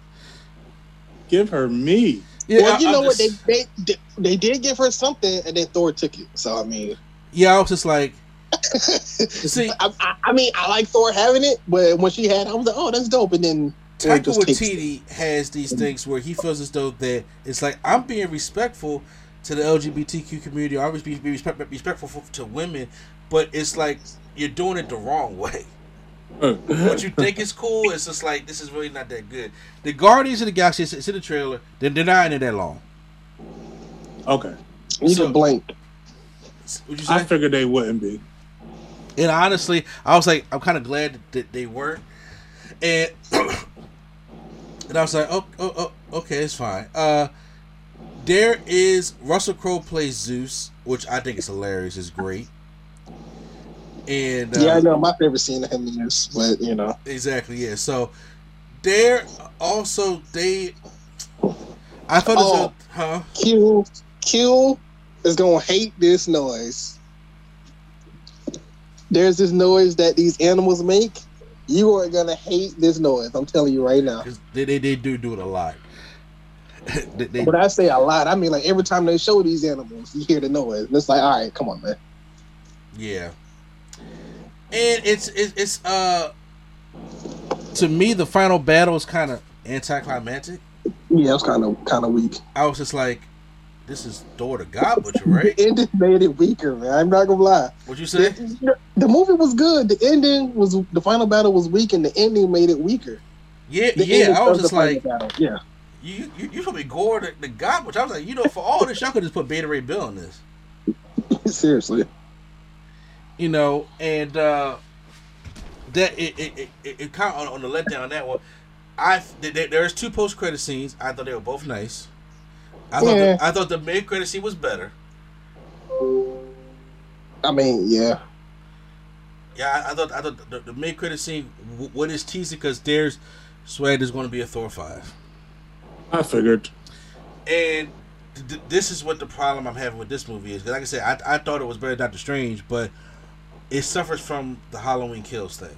D: Give her me.
B: Yeah
F: well,
B: I-
F: you
B: I'm
F: know what?
B: just-
F: They, they they did give her something, and then Thor took it. So I mean,
B: yeah i was just like see
F: I, I, I mean, I like Thor having it, but when she had, it, I was like, oh, that's dope. And then
B: Taika
F: just takes it.
B: Waititi has these things where he feels as though that it's like I'm being respectful to the LGBTQ community. I always be, be respect, respectful for, to women, but it's like you're doing it the wrong way. What you think is cool, it's just like this is really not that good. The Guardians of the Galaxy, it's, it's in the trailer. They're, they're not in it that long.
D: Okay.
F: You
B: So-
F: can blink.
B: Would you say?
D: I figured they wouldn't be.
B: And honestly, I was like, I'm kind of glad that they weren't. And and I was like, oh, oh, oh, okay, it's fine. Uh, there is Russell Crowe plays Zeus, which I think is hilarious. is great. And uh,
F: yeah, I know. My favorite scene of him this, but you know,
B: Exactly, yeah. So there also they I thought
F: Oh.
B: it was, a, huh?
F: Q Q is gonna hate this noise. There's this noise that these animals make. You are gonna hate this noise. I'm telling you right now.
B: they, they they do do it a lot. they, they,
F: When I say a lot, I mean like every time they show these animals, you hear the noise. And it's like, all right, come on, man.
B: Yeah. And it's it's, it's uh to me the final battle is kind of anticlimactic.
F: Yeah, it was kind of kind of weak.
B: I was just like, this is Thor the God Butcher, right?
F: The ending made it weaker, man. I'm not gonna lie.
B: What'd you say?
F: The, the movie was good. The ending was the final battle was weak, and the ending made it weaker.
B: Yeah,
F: The
B: yeah. I was just like,
F: battle. yeah.
B: you you you should be Gorr the, the God Butcher. I was like, you know, for all this, y'all could just put Beta Ray Bill in this,
F: Seriously.
B: You know, and uh that it it, it, it, it kind of on, on the letdown on that one. I there, there's two post credit scenes. I thought they were both nice. I thought
F: Yeah.
B: the, I thought the mid credit scene was better.
F: I mean, yeah.
B: Yeah, I, I thought I thought the, the mid credit scene w- what is teasing because there's swag there's going to be a Thor five,
D: I figured.
B: and th- th- this is what the problem I'm having with this movie is. 'Cause like I said, I, I thought it was better than Doctor Strange, but it suffers from the Halloween kills thing.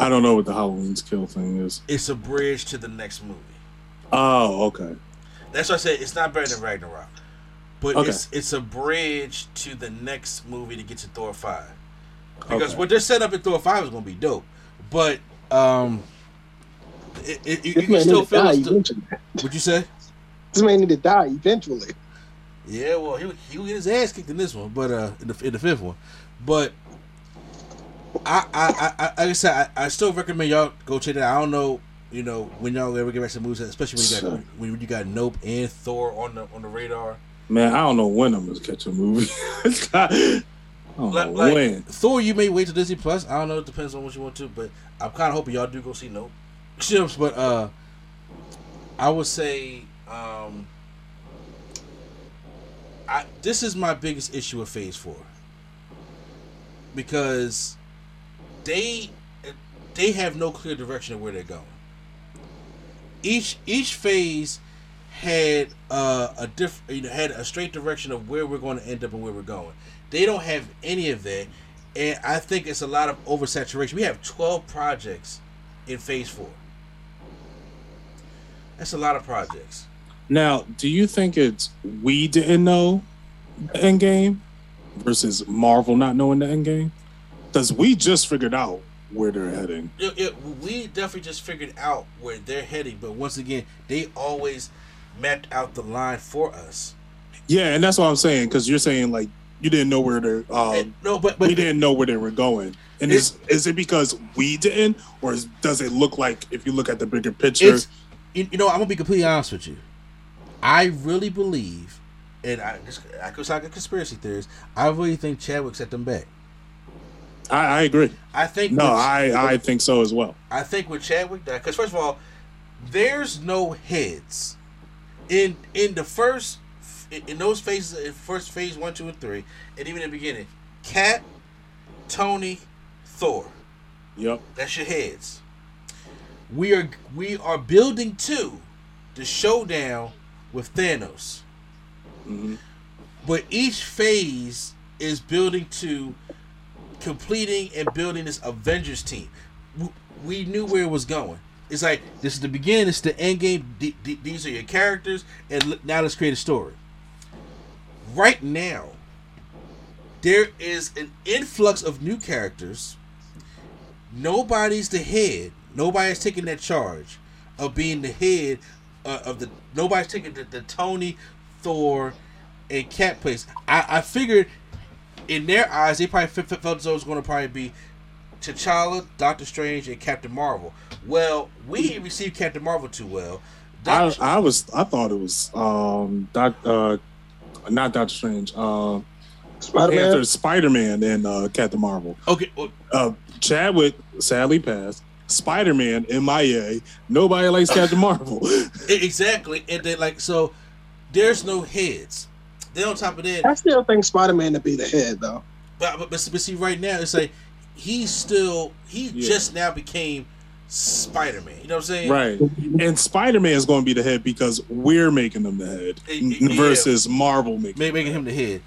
D: I don't know what the Halloween's kill thing is.
B: It's a bridge to the next movie.
D: Oh, okay.
B: That's why I said it's not better than Ragnarok, but
D: Okay.
B: it's it's a bridge to the next movie to get to Thor five. Because
D: Okay.
B: what they're set up in Thor five is going to be dope, but um, it, it, you, you can still feel
F: die
B: it's the. What'd you say?
F: This man need to die eventually.
B: Yeah, well, he he will get his ass kicked in this one, but uh, in the in the fifth one, but I I I, I like I said, I, I still recommend y'all go check it out. I don't know, you know, when y'all ever get back to movies, especially when you got when you got Nope and Thor on the on the radar.
D: Man, I don't know when I'm gonna catch a movie. I don't
B: Like,
D: know
B: like,
D: when.
B: Thor, you may wait to Disney Plus. I don't know. It depends on what you want to, but I'm kind of hoping y'all do go see Nope. Ships, but uh, I would say um, I this is my biggest issue with Phase Four because they they have no clear direction of where they're going. Each each phase had uh, a diff you know had a straight direction of where we're going to end up and where we're going. They don't have any of that, and I think it's a lot of oversaturation. We have twelve projects in Phase Four. That's a lot of projects.
D: Now, do you think it's we didn't know the end game versus Marvel not knowing the end game? Because we just figured out where they're heading.
B: Yeah, yeah, we definitely just figured out where they're heading, but once again, they always mapped out the line for us.
D: Yeah, and that's what I'm saying. Because you're saying like you didn't know where they're. Um,
B: And- no, but but
D: we didn't know where they were going. And is is it because we didn't, or is, does it look like if you look at the bigger picture?
B: you, you know I'm gonna be completely honest with you. I really believe, and I I could sound like a conspiracy theorist. I really think Chadwick set them back.
D: I, I agree.
B: I think
D: No,
B: with-
D: I I think so as well.
B: I think with Chadwick because first of all, there's no heads in in the first in in those phases in first phase one, two, and three, and even in the beginning, Cap, Tony, Thor.
D: Yep.
B: That's your heads. We are we are building to the showdown with Thanos.
D: Mhm.
B: But each phase is building to completing and building this Avengers team. We knew where it was going. It's like this is the beginning, it's the end game. th- th- These are your characters, and now let's create a story. Right now, there is an influx of new characters. Nobody's the head. Nobody's taking that charge of being the head uh, of the. Nobody's taking the, the Tony, Thor, and Cap place. I, I figured in their eyes, they probably f- f- felt as though it was going to probably be T'Challa, Doctor Strange, and Captain Marvel. Well, we didn't receive Captain Marvel too well.
D: I,
B: Doctor-
D: I was I thought it was um doc, uh not Doctor Strange uh
F: Spider Man.
D: Panther Spider Man and uh Captain Marvel.
B: okay, well,
D: Uh Chadwick sadly passed. Spider Man MIA. Nobody likes Captain Marvel.
B: exactly, and then like so, there's no heads. Then on top of that,
F: I still think Spider Man to be the head though.
B: But, but, but, but see, right now it's like he's still he
D: Yeah.
B: just now became Spider Man. You know what I'm saying?
D: Right. And Spider Man is going to be the head because we're making them the head versus Marvel making.
B: Making him the head.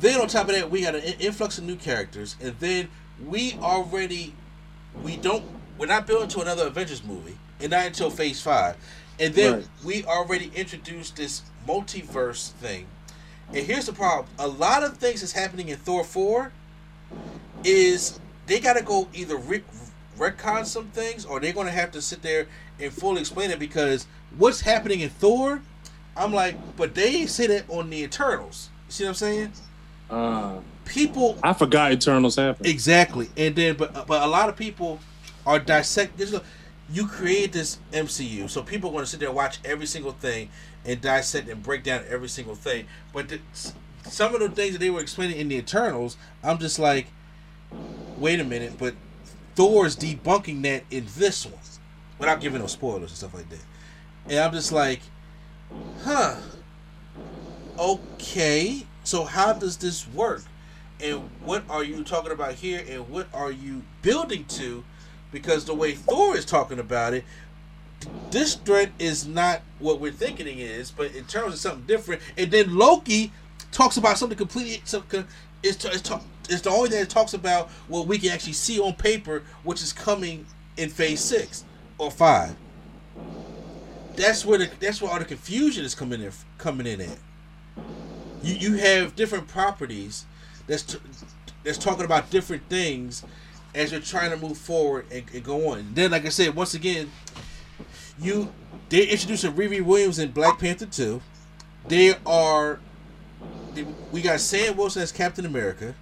B: Then on top of that, we got an influx of new characters, and then we already we don't we're not building to another Avengers movie, and not until Phase Five, and then
D: Right.
B: we already introduced this multiverse thing. And here's the problem: a lot of things that's happening in Thor four is they got to go either re- retcon some things, or they're going to have to sit there and fully explain it because what's happening in Thor, I'm like, but they ain't say that on the Eternals. You see what I'm saying?
D: Uh,
B: People
D: I forgot Eternals happened.
B: exactly, and then but but a lot of people are dissect. this You create this MCU, so people going to sit there and watch every single thing and dissect and break down every single thing. But the, some of the things that they were explaining in the Eternals, I'm just like, wait a minute, but Thor's debunking that in this one, without giving no spoilers and stuff like that. And I'm just like, huh, okay, so how does this work? And what are you talking about here? And what are you building to? Because the way Thor is talking about it, this threat is not what we're thinking it is, but in terms of something different. And then Loki talks about something completely. It's, it's, it's the only thing that talks about what we can actually see on paper, which is coming in Phase Six or Five. That's where the that's where all the confusion is coming in coming in at. You you have different properties that's t- that's talking about different things as you're trying to move forward and, and go on. then, like I said, once again, you they introducing Riri Williams in Black Panther two. They are we got Sam Wilson as Captain America,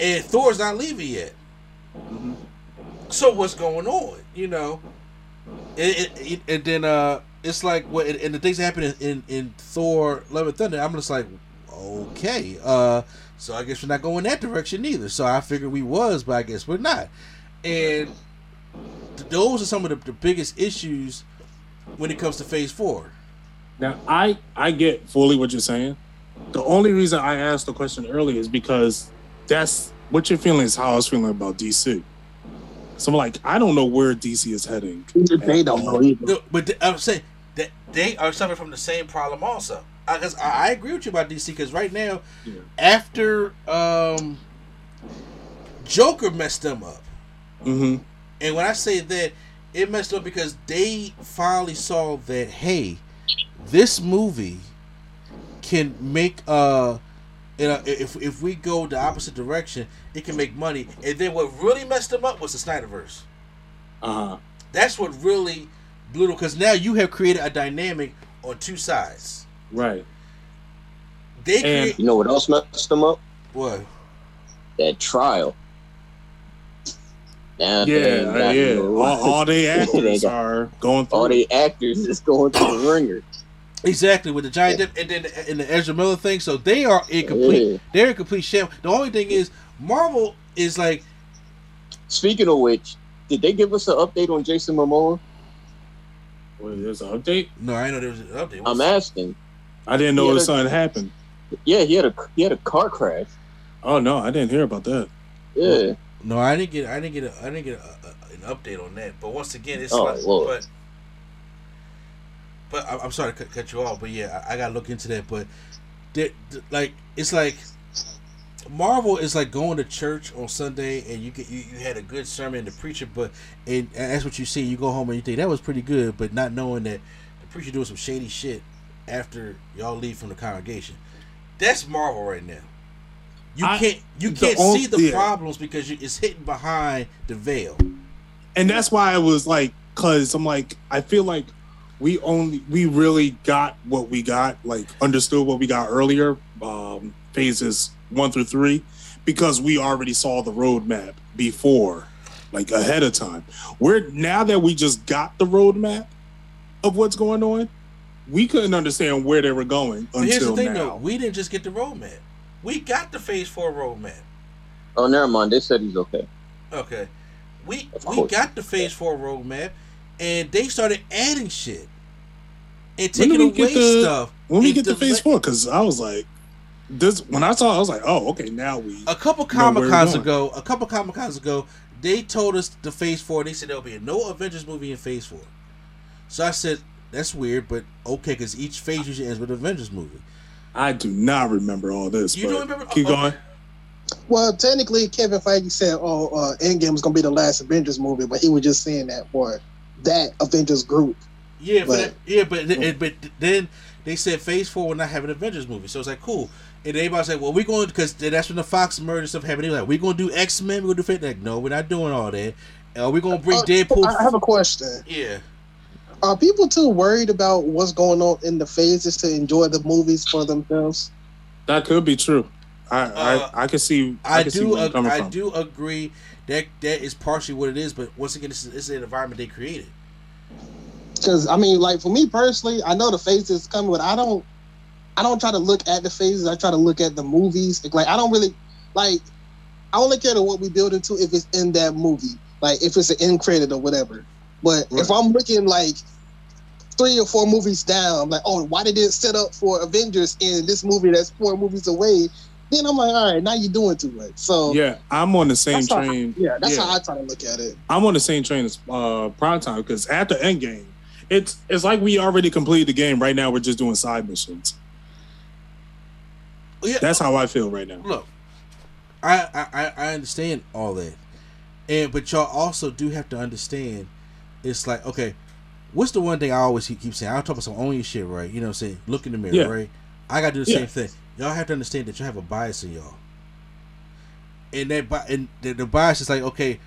B: and Thor's not leaving yet. So what's going on? You know, and, and- and- and then uh, it's like what and, and the things that happen in, in, in Thor: Love and Thunder. I'm just like, okay, uh, so I guess we're not going that direction either. So I figured we was, but I guess we're not. And th- those are some of the, the biggest issues when it comes to Phase Four.
D: Now, I I get fully what you're saying. The only reason I asked the question earlier is because that's what you're feeling is how I was feeling about DC. So I'm like, I don't know where DC is heading.
F: They don't know either.
B: No, but th- I'm saying that they are suffering from the same problem also. I, I agree with you about DC. Because right now,
D: Yeah.
B: after um, Joker messed them up,
D: hmm
B: and when I say that, it messed up because they finally saw that hey, this movie can make uh, you know, if if we go the opposite direction, it can make money. And then what really messed them up was the Snyderverse.
D: Uh-huh.
B: That's what really blew them because now you have created a dynamic on two sides.
D: Right.
B: They
D: And-
B: create
E: You know what else messed them up?
B: what?
E: That trial. Now
D: Yeah, uh,
E: got
D: yeah. All, all they
E: They
D: actors
E: got-
D: are going through.
E: all the actors is going through the ringer.
B: Exactly with the Johnny Depp and then in the Ezra Miller thing. So they are in complete.
E: Yeah.
B: They're in complete sham. The only thing is Marvel is like
E: Speaking of which, did they give us an update on Jason Momoa?
D: Wait, there's an update.
B: no, I know there was an update.
E: I'm asking.
D: I didn't know
E: Yeah,
D: yeah,
E: the-
D: something happened.
E: Yeah, he had a he had a car crash.
D: Oh no, I didn't hear about that.
E: Yeah.
B: No, I didn't get. I didn't get. A, I didn't get a, a, an update on that. But once again, it's
E: Oh,
B: like,
E: Lord.
B: but. But I- I'm sorry to cut, cut you off, but yeah, I, I gotta look into that. But, they- th- like, it's like Marvel is like going to church on Sunday, and you get you, you had a good sermon, and the preacher, but and, and that's what you see. You go home and you think that was pretty good, but not knowing that the preacher doing some shady shit after y'all leave from the congregation. That's Marvel right now. You
D: I-
B: can't you can't
D: on-
B: see the
D: yeah.
B: problems because you, it's hidden behind the veil.
D: and that's why I was like, cause I'm like, I feel like we only we really got what we got, like understood what we got earlier, um, phases one through three, because we already saw the roadmap before, like ahead of time. We're now that we just got the roadmap of what's going on, we couldn't understand where they were going
B: But here's the thing,
D: now.
B: though: we didn't just get the roadmap. We got the Phase Four roadmap.
E: Oh, never mind. They said he's okay.
B: Okay, we we got the Phase Four roadmap, and they started adding shit and taking
D: did we get
B: away
D: the-
B: stuff.
D: when we get
B: the
D: phase four, because I was like, this when I saw, it, I was like, oh, okay, now we
B: a couple Comic Cons ago, a couple Comic Cons ago, they told us the Phase Four. They said there'll be no Avengers movie in Phase Four. So I said that's weird, but okay, because each phase usually ends with an Avengers movie.
D: I do not remember all this.
B: You
D: but
B: don't remember?
D: Keep going.
F: Well, technically, Kevin Feige said, "Oh, uh, Endgame was gonna be the last Avengers movie," but he was just saying that for that Avengers group.
B: Yeah, but
F: But-
B: that- yeah, but th- but then they said Phase Four will not have an Avengers movie, so it's like cool. And everybody's like, "Well, we're going because that's when the Fox merger stuff happened." They were like, "We're going to do X Men. We're going to do Fit." Like, no, we're not doing all that. Uh, we're going to bring
F: Uh,
B: Deadpool.
F: I have a question.
B: yeah,
F: Are people too worried about what's going on in the phases to enjoy the movies for themselves?
D: That could be true. I
B: Uh,
D: I, I can see. I,
B: I,
D: can see
B: do.
D: where you're
B: Ag-
D: coming
B: I
D: from.
B: do agree that that is partially what it is. But once again, this is, an environment they created.
F: Because I mean, like for me personally, I know the phases coming, but I don't. I don't try to look at the phases. I try to look at the movies. Like I don't really like. I only care to what we build into if it's in that movie, like if it's an end credit or whatever. But if I'm looking like three or four movies down, I'm like, oh, why did it set up for Avengers in this movie that's four movies away? Then I'm like, all right, now you're doing too much. So
D: Yeah, I'm on the same
F: that's how-
D: train.
F: yeah, that's
D: Yeah.
F: how I try to look at it.
D: I'm on the same train as uh, Prime Time because at after Endgame, it's it's like we already completed the game. Right now, we're just doing side missions.
B: Yeah,
D: That's how I feel right now.
B: look, I, I I- I understand all that, and but y'all also do have to understand. It's like okay, what's the one thing I always keep keep saying? I'll talk about some own your shit, right? You know, what I'm saying look in the mirror,
D: Yeah.
B: right? I gotta do the
D: Yeah.
B: same thing. Y'all have to understand that you have a bias in y'all, and that bi- and the, the bias is like okay,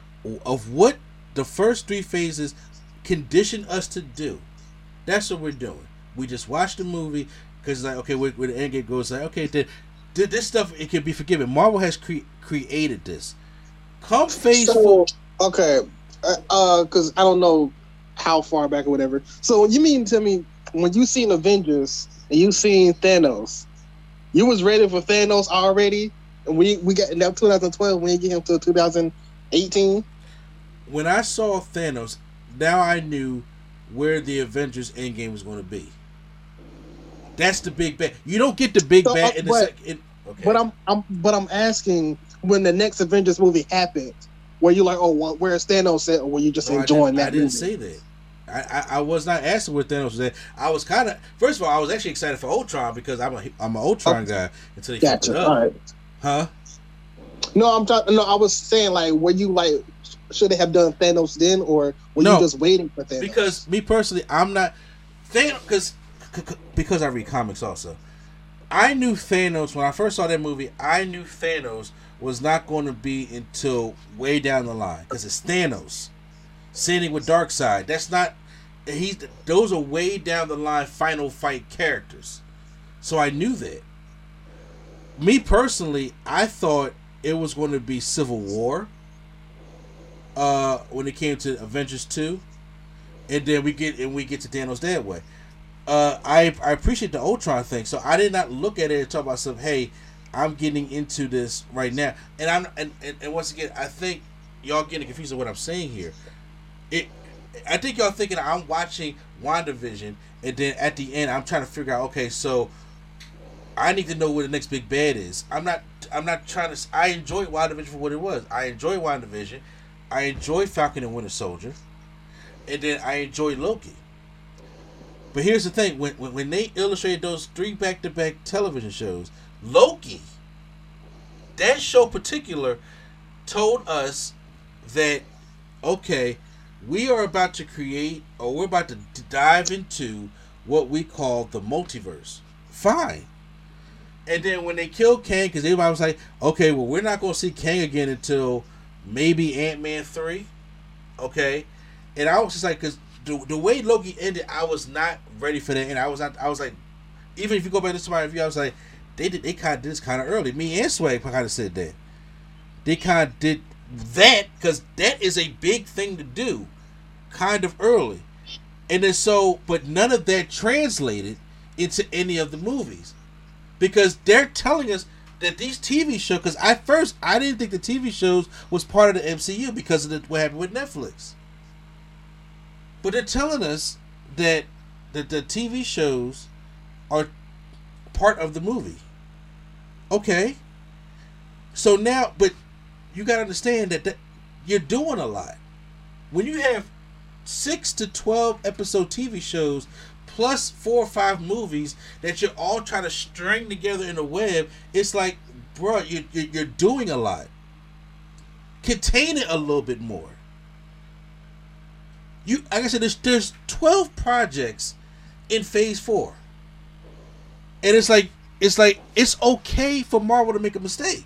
B: of what the first three phases condition us to do. That's what we're doing. We just watch the movie because it's like okay, where, where the end game goes like okay, the, the, this stuff it can be forgiven. Marvel has cre- created this. Come phase four.
F: So, okay, uh, because I don't know how far back or whatever. So you mean to me when you seen Avengers and you seen Thanos, you was ready for Thanos already, and we we got now 2012. We didn't get him till 2018.
B: When I saw Thanos, now I knew where the Avengers Endgame was going to be. That's the big bad. You don't get the big
F: So,
B: bad
F: uh,
B: in the
F: but-
B: sec- in, okay.
F: But I'm I'm but I'm asking when the next Avengers movie happened, were you like, oh, well, where's Thanos at, or were you just
B: No,
F: enjoying
B: I
F: that?
B: didn't, I
F: movie?
B: didn't say that. I, I, I was not asking where Thanos was at. I was kind of first of all, I was actually excited for Ultron because I'm a I'm an Ultron guy until he fucked
F: Gotcha.
B: up,
F: right.
B: huh?
F: No, I'm talking. No, I was saying like, were you like, should they have done Thanos then, or were
B: No.
F: you just waiting for Thanos?
B: Because me personally, I'm not Thanos because because I read comics also. I knew Thanos when I first saw that movie. I knew Thanos was not going to be until way down the line because it's Thanos sitting with Darkseid. That's not he's those are way down the line final fight characters. So I knew that. Me personally, I thought it was going to be Civil War. Uh, when it came to Avengers two, and then we get and we get to Thanos that way. Uh, I I appreciate the Ultron thing, so I did not look at it and talk about stuff. Hey, I'm getting into this right now, and I'm and, and, and once again, I think y'all getting confused with what I'm saying here. It, I think y'all thinking I'm watching WandaVision, and then at the end I'm trying to figure out. Okay, so I need to know where the next big bad is. I'm not. I'm not trying to. I enjoy WandaVision for what it was. I enjoy WandaVision. I enjoy Falcon and Winter Soldier, and then I enjoy Loki. But here's the thing: when when, when they illustrated those three back to back television shows, Loki, that show particular, told us that okay, we are about to create or we're about to dive into what we call the multiverse. Fine. And then when they killed Kang, because everybody was like, okay, well, we're not going to see Kang again until maybe Ant Man 3. Okay. And I was just like, because the, the way Loki ended, I was not ready for that. And I was not, I was like, even if you go back to my review, I was like, they did, they kind of did this kind of early. Me and Swag kind of said that. They kind of did that because that is a big thing to do kind of early. And then so, but none of that translated into any of the movies because they're telling us that these TV shows. Because at first, I didn't think the TV shows was part of the MCU because of the, what happened with Netflix. But they're telling us that that the TV shows are part of the movie. Okay. So now, but you gotta understand that, that you're doing a lot. When you have six to twelve episode TV shows plus four or five movies that you're all trying to string together in a web, it's like, bro, you're, you're, doing a lot. Contain it a little bit more. You, like I said, there's there's twelve projects in Phase Four, and it's like it's like it's okay for Marvel to make a mistake.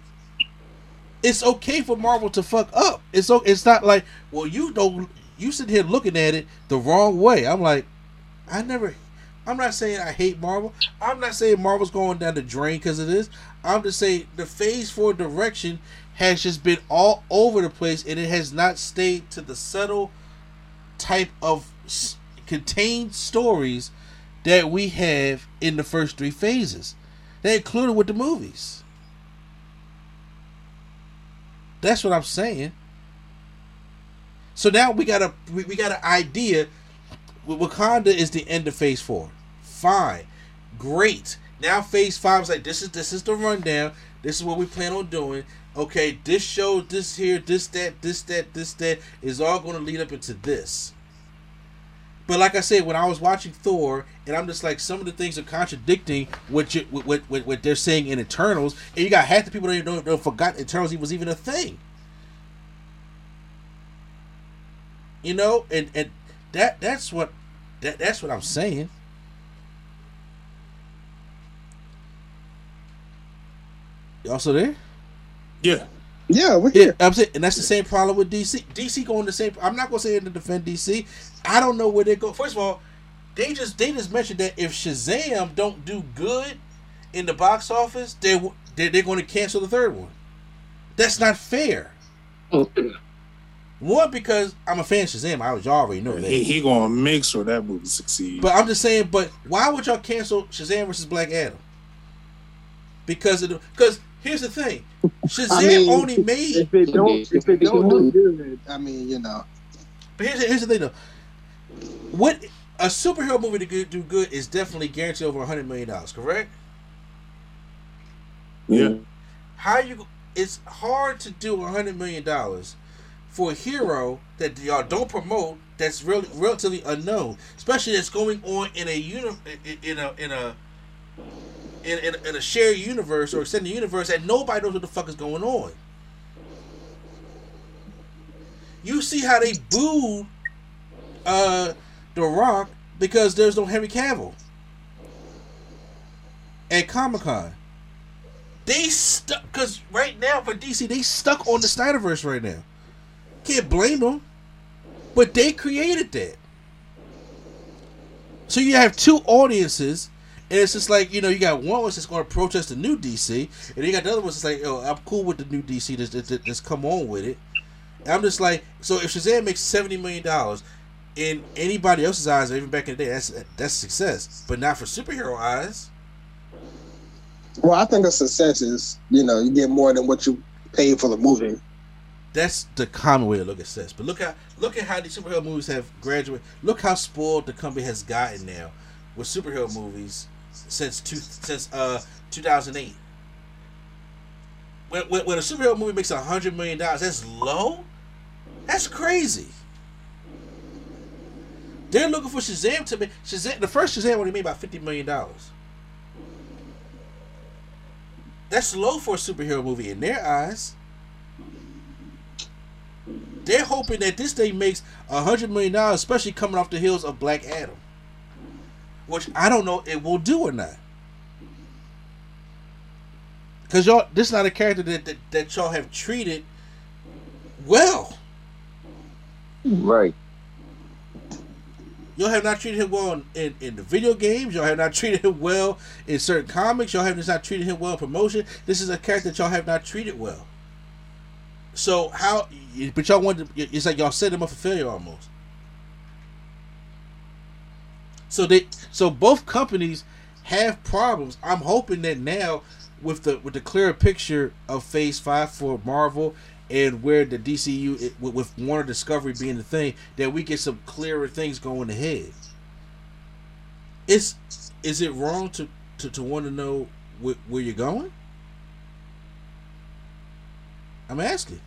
B: It's okay for Marvel to fuck up. It's it's not like well you don't you sit here looking at it the wrong way. I'm like, I never. I'm not saying I hate Marvel. I'm not saying Marvel's going down the drain because of this. I'm just saying the Phase Four direction has just been all over the place, and it has not stayed to the subtle type of contained stories that we have in the first three phases. They included with the movies. That's what I'm saying. So now we got a we, we got an idea. Wakanda is the end of Phase Four. Fine, great. Now Phase Five is like this is this is the rundown. This is what we plan on doing. Okay, this show, this here, this that, this that, this that is all going to lead up into this. But like I said, when I was watching Thor, and I'm just like, some of the things are contradicting what you, what, what, what they're saying in Eternals, and you got half the people that don't, don't forgot Eternals was even a thing. You know, and and that that's what that that's what I'm saying. Y'all still there?
D: Yeah.
F: Yeah, we're
B: Yeah,
F: here.
B: I'm saying, and that's the same problem with DC. DC going the same. I'm not gonna say it to defend DC. I don't know where they go. First of all, they just they just mentioned that if Shazam don't do good in the box office, they they're, they're going to cancel the third one. That's not fair. One because I'm a fan of Shazam. I was y'all already know that.
D: He, he gonna make sure that movie succeeds.
B: But I'm just saying. But why would y'all cancel Shazam versus Black Adam? Because of the because here's the thing, Shazam
F: I mean,
B: only made.
F: If it don't, if it don't do good, I mean, you know,
B: But here's the, here's the thing though, what a superhero movie to do good is definitely guaranteed over a hundred million dollars. Correct?
D: yeah.
B: How you? It's hard to do a hundred million dollars for a hero that y'all don't promote. That's really relatively unknown, especially that's going on in a uni, in- in a in a in, in, in a shared universe or extended universe that nobody knows what the fuck is going on. You see how they booed uh The Rock because there's no Henry Cavill at Comic Con. They stuck because right now for DC they stuck on the Snyderverse right now. Can't blame them, but they created that. So you have two audiences, and it's just like you know you got one was just going to protest the new DC, and you got the other one's just like, oh, I'm cool with the new DC. Just, just, just come on with it. And I'm just like, so if Shazam makes seventy million dollars, in anybody else's eyes, or even back in the day, that's that's success, but not for superhero eyes.
F: well, I think a success is, you know, you get more than what you paid for the movie.
B: That's the common way to look at success. But look how look at how these superhero movies have graduated. Look how spoiled the company has gotten now with superhero movies since two since uh 2008. When, when, when a superhero movie makes a hundred million dollars, that's low. That's crazy. They're looking for Shazam to make Shazam. The first Shazam only made about fifty million dollars. That's low for a superhero movie in their eyes. They're hoping that this thing makes a hundred million dollars, especially coming off the heels of Black Adam, which I don't know it will do or not. Cause y'all, this is not a character that, that, that y'all have treated well.
E: Right.
B: Y'all have not treated him well in, in, in the video games. Y'all have not treated him well in certain comics. Y'all have not treated him well in promotion. This is a character that y'all have not treated well. So how? But y'all want to? It's like y'all set him up for failure almost. So they, so both companies have problems. I'm hoping that now, with the with the clearer picture of Phase Five for Marvel and where the DCU it- with, Warner Discovery being the thing, that we get some clearer things going ahead. Is is it wrong to to, to want to know where, where you're going? I'm asking.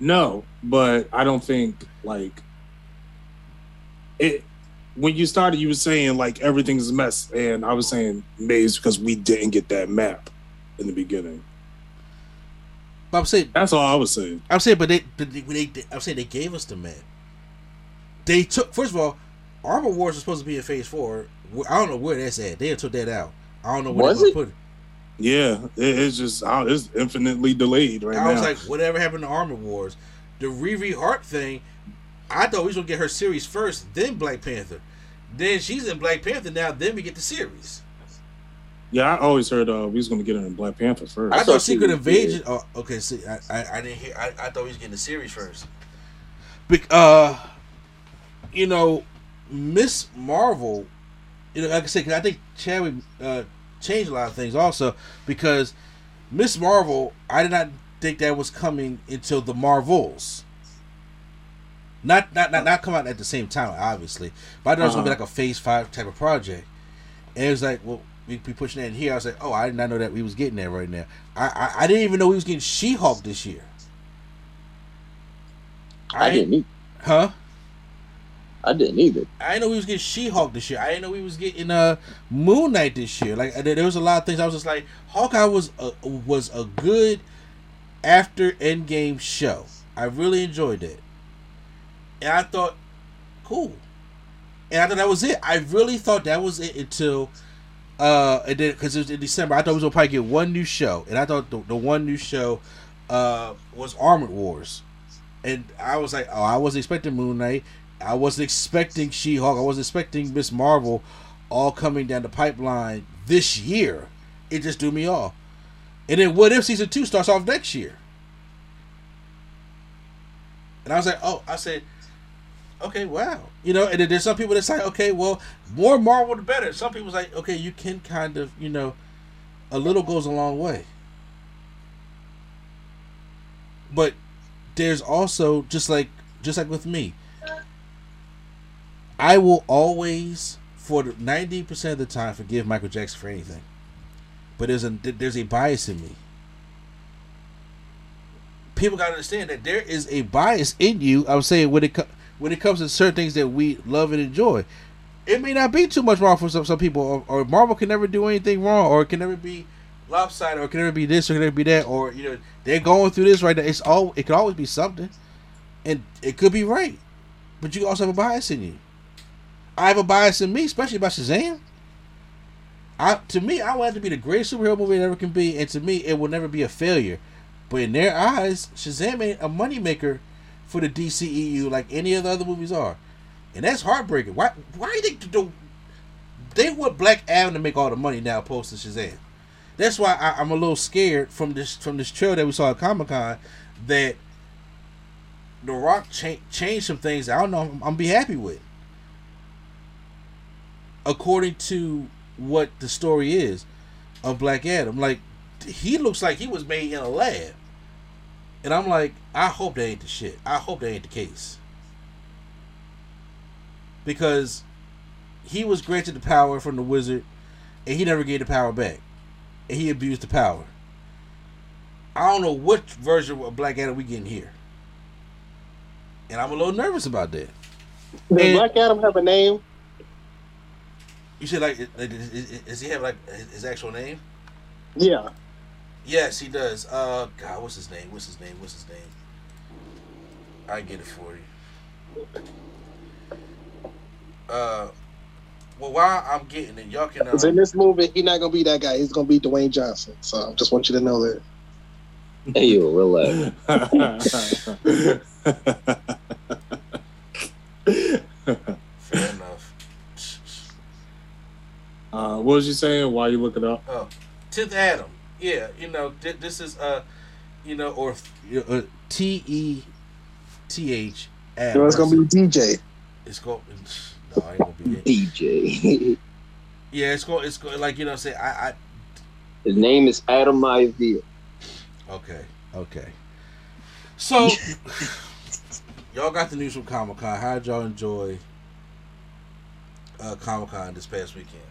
D: No, but I don't think like it. When you started, you were saying like everything's a mess, and I was saying maybe it's because we didn't get that map in the beginning.
B: But I'm saying
D: That's all I was saying.
B: I'm saying, but they, but they, they, they- I'm saying they gave us the map. They took first of all, Armor Wars was supposed to be in Phase Four. I don't know where that's at. They took that out. I don't know where
F: Was
B: they
F: it?
B: put it.
D: Yeah, it, it's just it's infinitely delayed right
B: I
D: now.
B: was like, whatever happened to Armor Wars? The Ironheart thing, I thought we was gonna get her series first, then Black Panther. Then she's in Black Panther now. Then we get the series.
D: yeah, I always heard uh, we was gonna get her in Black Panther first.
B: I,
F: I
B: thought
F: thought she
B: Secret
F: was
B: Invasion. Oh, okay. See, I, I, I didn't hear. I, I thought we was getting the series first. Bec- uh, you know, Miss Marvel. You know, like I said, 'cause I think Chadwick uh, changed a lot of things also because Miss Marvel. I did not think that was coming until the Marvels. Not not not not come out at the same time, obviously. But I thought it was gonna be
D: Uh-huh.
B: like a Phase Five type of project. And it was like, well, we be pushing that in here. I was like, oh, I did not know that we was getting that right now. I I, I didn't even know we was getting She Hulk this year.
E: I didn't. e-
B: Huh?
E: I didn't either.
B: I didn't know we was getting She Hulk this year. I didn't know we was getting uh Moon Knight this year. Like there there was a lot of things. I was just like, Hawkeye was a, was a good after Endgame show. I really enjoyed it, and I thought, cool. And I thought that was it. I really thought that was it until uh and then because it was in December. I thought we gonna probably get one new show, and I thought the, the one new show uh was Armored Wars, and I was like, oh, I wasn't expecting Moon Knight. I wasn't expecting She Hulk. I wasn't expecting Miss Marvel, all coming down the pipeline this year. It just threw me off. And then what if season two starts off next year? And I was like, oh, I said, okay, wow. You know, and then there's some people that say, okay, well, more Marvel the better. Some people's like, okay, you can kind of, you know, a little goes a long way. But there's also just like just like with me, I will always, for ninety percent of the time, forgive Michael Jackson for anything. But there's a there's a bias in me. People gotta understand that there is a bias in you. I'm saying when it co- when it comes to certain things that we love and enjoy, it may not be too much wrong for some some people, or, or Marvel can never do anything wrong, or it can never be lopsided, or it can never be this, or can never be that, or you know they're going through this right now. It's all it could always be something, and it could be right, but you also have a bias in you. I have a bias in me, especially about Shazam. I, to me, I want it to be the greatest superhero movie it ever can be, and to me, it will never be a failure. But in their eyes, Shazam ain't a moneymaker for the DCEU like any of the other movies are, and that's heartbreaking. Why? Why they do? They want Black Adam to make all the money now, to Shazam. That's why I, I'm a little scared from this from this trailer that we saw at Comic Con that The Rock cha- changed some things. I don't know. I'm, I'm be happy with according to what the story is of Black Adam. Like he looks like he was made in a lab. And I'm like, I hope that ain't the shit. I hope that ain't the case. Because he was granted the power from the wizard and he never gave the power back. And he abused the power. I don't know which version of Black Adam we getting here. And I'm a little nervous about that.
F: Does
B: And-
F: Black Adam have a name?
B: You said like, like does- does does he have like his actual name?
F: Yeah.
B: Yes, he does. Uh, God, what's his name? What's his name? What's his name? I get it for you. Uh, well, while I'm getting it, y'all can.
F: Because in
B: Um,
F: this movie, he's not gonna be that guy. He's gonna be Dwayne Johnson. So I just want you to know that.
E: Hey, yo, relax.
B: fair enough.
D: uh, what was you saying? Why you looking up?
B: Oh, Tenth Adam. Yeah, you know th- this is uh, you know, or uh, T E T H.
F: So it's gonna be DJ.
B: It's going. No, I ain't gonna be it.
E: DJ.
B: Yeah, it's going. It's going. Like you know, I'm I, I
E: His name is Adam Ivy.
B: Okay. Okay. So, y'all got the news from Comic Con. How did y'all enjoy uh, Comic Con this past weekend?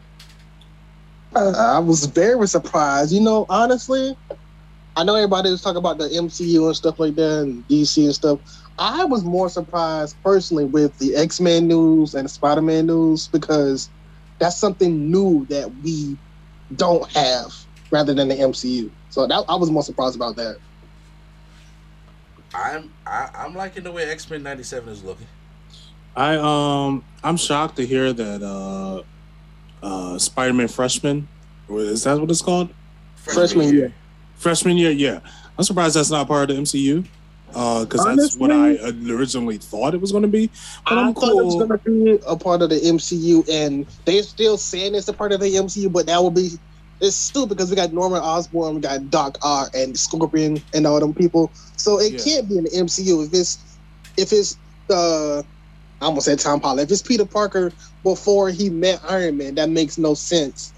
F: Uh, I was very surprised. You know, honestly, I know everybody was talking about the MCU and stuff like that and DC and stuff. I was more surprised personally with the X Men news and the Spider Man news because that's something new that we don't have rather than the MCU. So that, I was more surprised about that.
B: I'm I, I'm liking the way X Men '97 is looking.
D: I um I'm shocked to hear that uh uh Spider-Man freshman or is that what it's called?
F: Freshman year.
D: Freshman year, yeah. I'm surprised that's not part of the MCU. Uh, because that's what I originally thought it was going to be. But
F: I
D: I'm
F: thought it was going to be a part of the MCU, and they're still saying it's a part of the MCU, but that will be it's stupid because we got Norman Osborn, we got Doc Ock, and Scorpion, and all them people. So it
D: Yeah.
F: can't be in the MCU if it's if it's uh I almost said Tom Holland. If it's Peter Parker before he met Iron Man, that makes no sense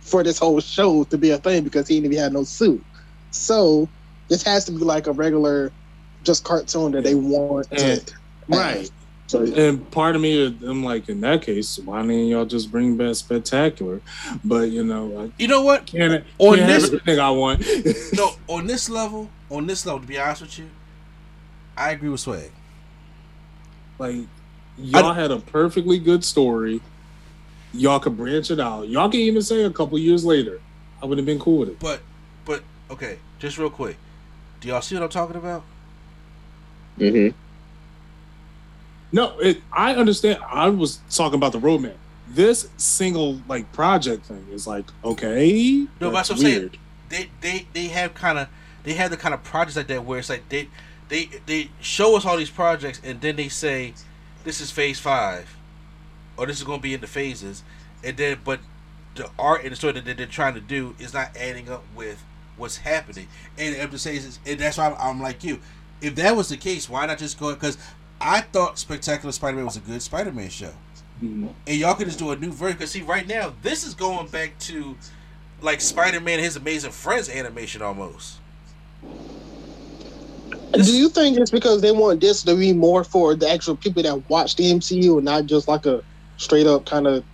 F: for this whole show to be a thing because he didn't even have no suit. So this has to be like a regular just cartoon that they want to
D: And- right.
F: So
D: And part of me, I'm like, in that case, why didn't y'all just bring back Spectacular? But you know,
B: You know what?
D: Can't,
B: On
D: can't
B: this-
D: everything I want.
B: No, on this level, on this level, to be honest with you, I agree with Swag.
D: Like y'all had a perfectly good story. Y'all could branch it out. Y'all can even say a couple years later, I would have been cool with it.
B: But, but okay, just real quick, do y'all see what I'm talking about?
E: Mm-hmm.
D: No, it. I understand. I was talking about the roadmap. This single like project thing is like okay.
B: No, but that's what I'm saying. They, they, they have kind of, they have the kind of projects like that where it's like they, they, they show us all these projects and then they say, this is phase five, or this is going to be in the phases, and then but the art and the story that they're trying to do is not adding up with what's happening. And I'm just saying, and that's why I'm, I'm like you. If that was the case, why not just go? Because I thought Spectacular Spider-Man was a good Spider-Man show,
D: Mhm.
B: and y'all could just do a new version. Because see, right now this is going back to like Spider-Man and His Amazing Friends animation almost.
F: Do you think it's because they want this to be more for the actual people that watch the MCU and not just like a straight up kind of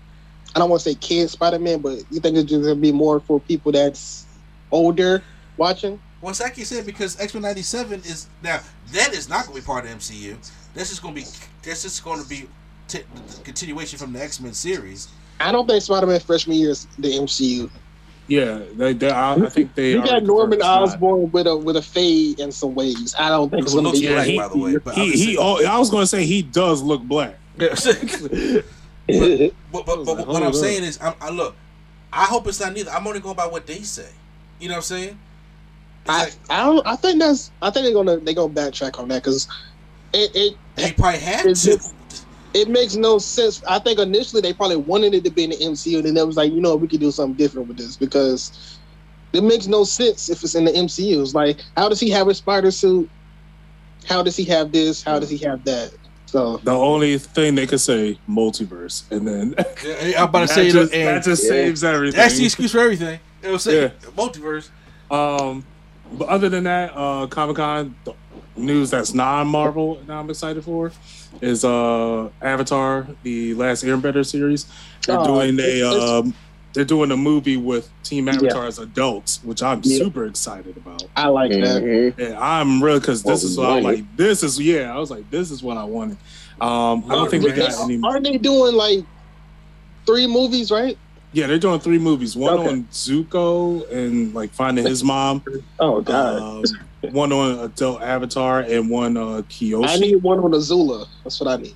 F: I don't want to say kid Spider Man, but you think it's just gonna be more for people that's older watching?
B: Well, it's like you said because X Men '97 is now that is not going to be part of MCU. This is going to be that's just going to be t- continuation from the X Men series.
F: I don't think Spider Man freshman year is the MCU.
D: Yeah, they, they, I, I think they.
F: You got Norman
D: confirmed it's.
F: Osborn with a with a fade and some waves. I don't think it's
B: Who
F: gonna
B: looks
F: be
B: black,
D: he-
B: by the way. But I'm
D: He, he, oh, I was going to say he does look black.
B: but, but, but, but what I'm
D: up.
B: saying is, I'm, I look. I hope it's not neither. I'm only going by what they say. You know what I'm saying? It's
F: I,
B: like,
F: I don't. I think that's. I think they're gonna they're gonna backtrack on that because it, it
B: they probably have
F: It's
B: to.
F: just- it makes no sense. I think initially they probably wanted it to be in the MCU, and then it was like, you know, we could do something different with this because it makes no sense if it's in the MCU. It's like, how does he have a spider suit? How does he have this? How does he have that? So
D: The only thing they could say, multiverse, and then
B: I'm about to say you
D: just,
B: know,
D: that just
E: Yeah.
D: saves everything.
B: that's the excuse for everything. It was say
D: Yeah.
B: multiverse.
D: Um, but other than that, uh, Comic Con the news that's non-Marvel that I'm excited for is uh Avatar: The Last Airbender series. They're
F: Oh,
D: doing a um, they're doing a movie with Team Avatar as adults, which I'm
F: Yeah.
D: super excited about.
F: I like that.
E: hmm
D: Yeah, I'm real because this
E: Well,
D: is what I'm like. This is yeah. I was like, this is what I wanted. Um, I don't think we got any.
F: Aren't they doing like three movies, right?
D: Yeah, they're doing three movies. One
F: Okay.
D: on Zuko and like finding his mom.
F: Oh
D: Um, one on adult Avatar and one uh Kyoshi.
F: I need one on Azula. That's what I need.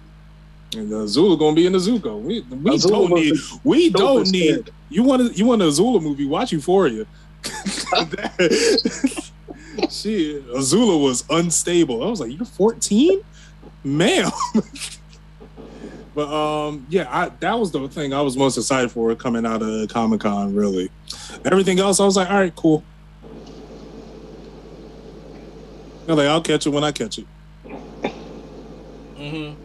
D: and the Zula gonna be in the Zuko. We we
F: Azula
D: don't need we don't need you want to you want a Zula movie? Watch Euphoria. Shit, Azula was unstable. I was like, you're 14, ma'am. but um, yeah, I, that was the thing I was most excited for coming out of Comic Con. Really, everything else I was like, all right, cool. They're like, I'll catch it when I catch it.
B: Mm-hmm.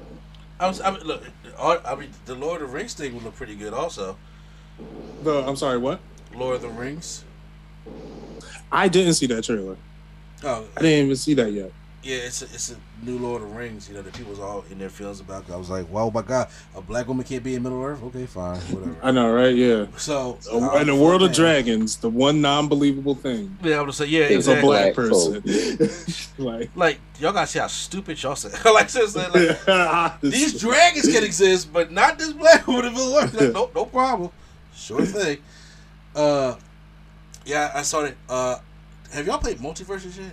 B: I was. I mean, look. I mean, the Lord of the Rings thing would look pretty good. Also,
D: The I'm sorry, what?
B: Lord of the Rings.
D: I didn't see that trailer.
B: Oh,
D: I didn't even see that yet.
B: Yeah, it's a, it's a new Lord of Rings. You know, that people's all in their feelings about. I was like, wow, my God, a black woman can't be in Middle Earth. Okay, fine, whatever.
D: I know, right? Yeah.
B: So
D: Uh, in the world of dragons, the one non-believable thing
B: yeah, I would say, yeah,
D: it's
B: exactly.
D: a black
E: Black
D: person. like,
B: Like y'all gotta see how stupid y'all say. like seriously, like these dragons can exist, but not this black woman in Middle Earth. Like, no, no problem. Sure thing. Uh, yeah, I saw it. Uh, have y'all played multiverses yet?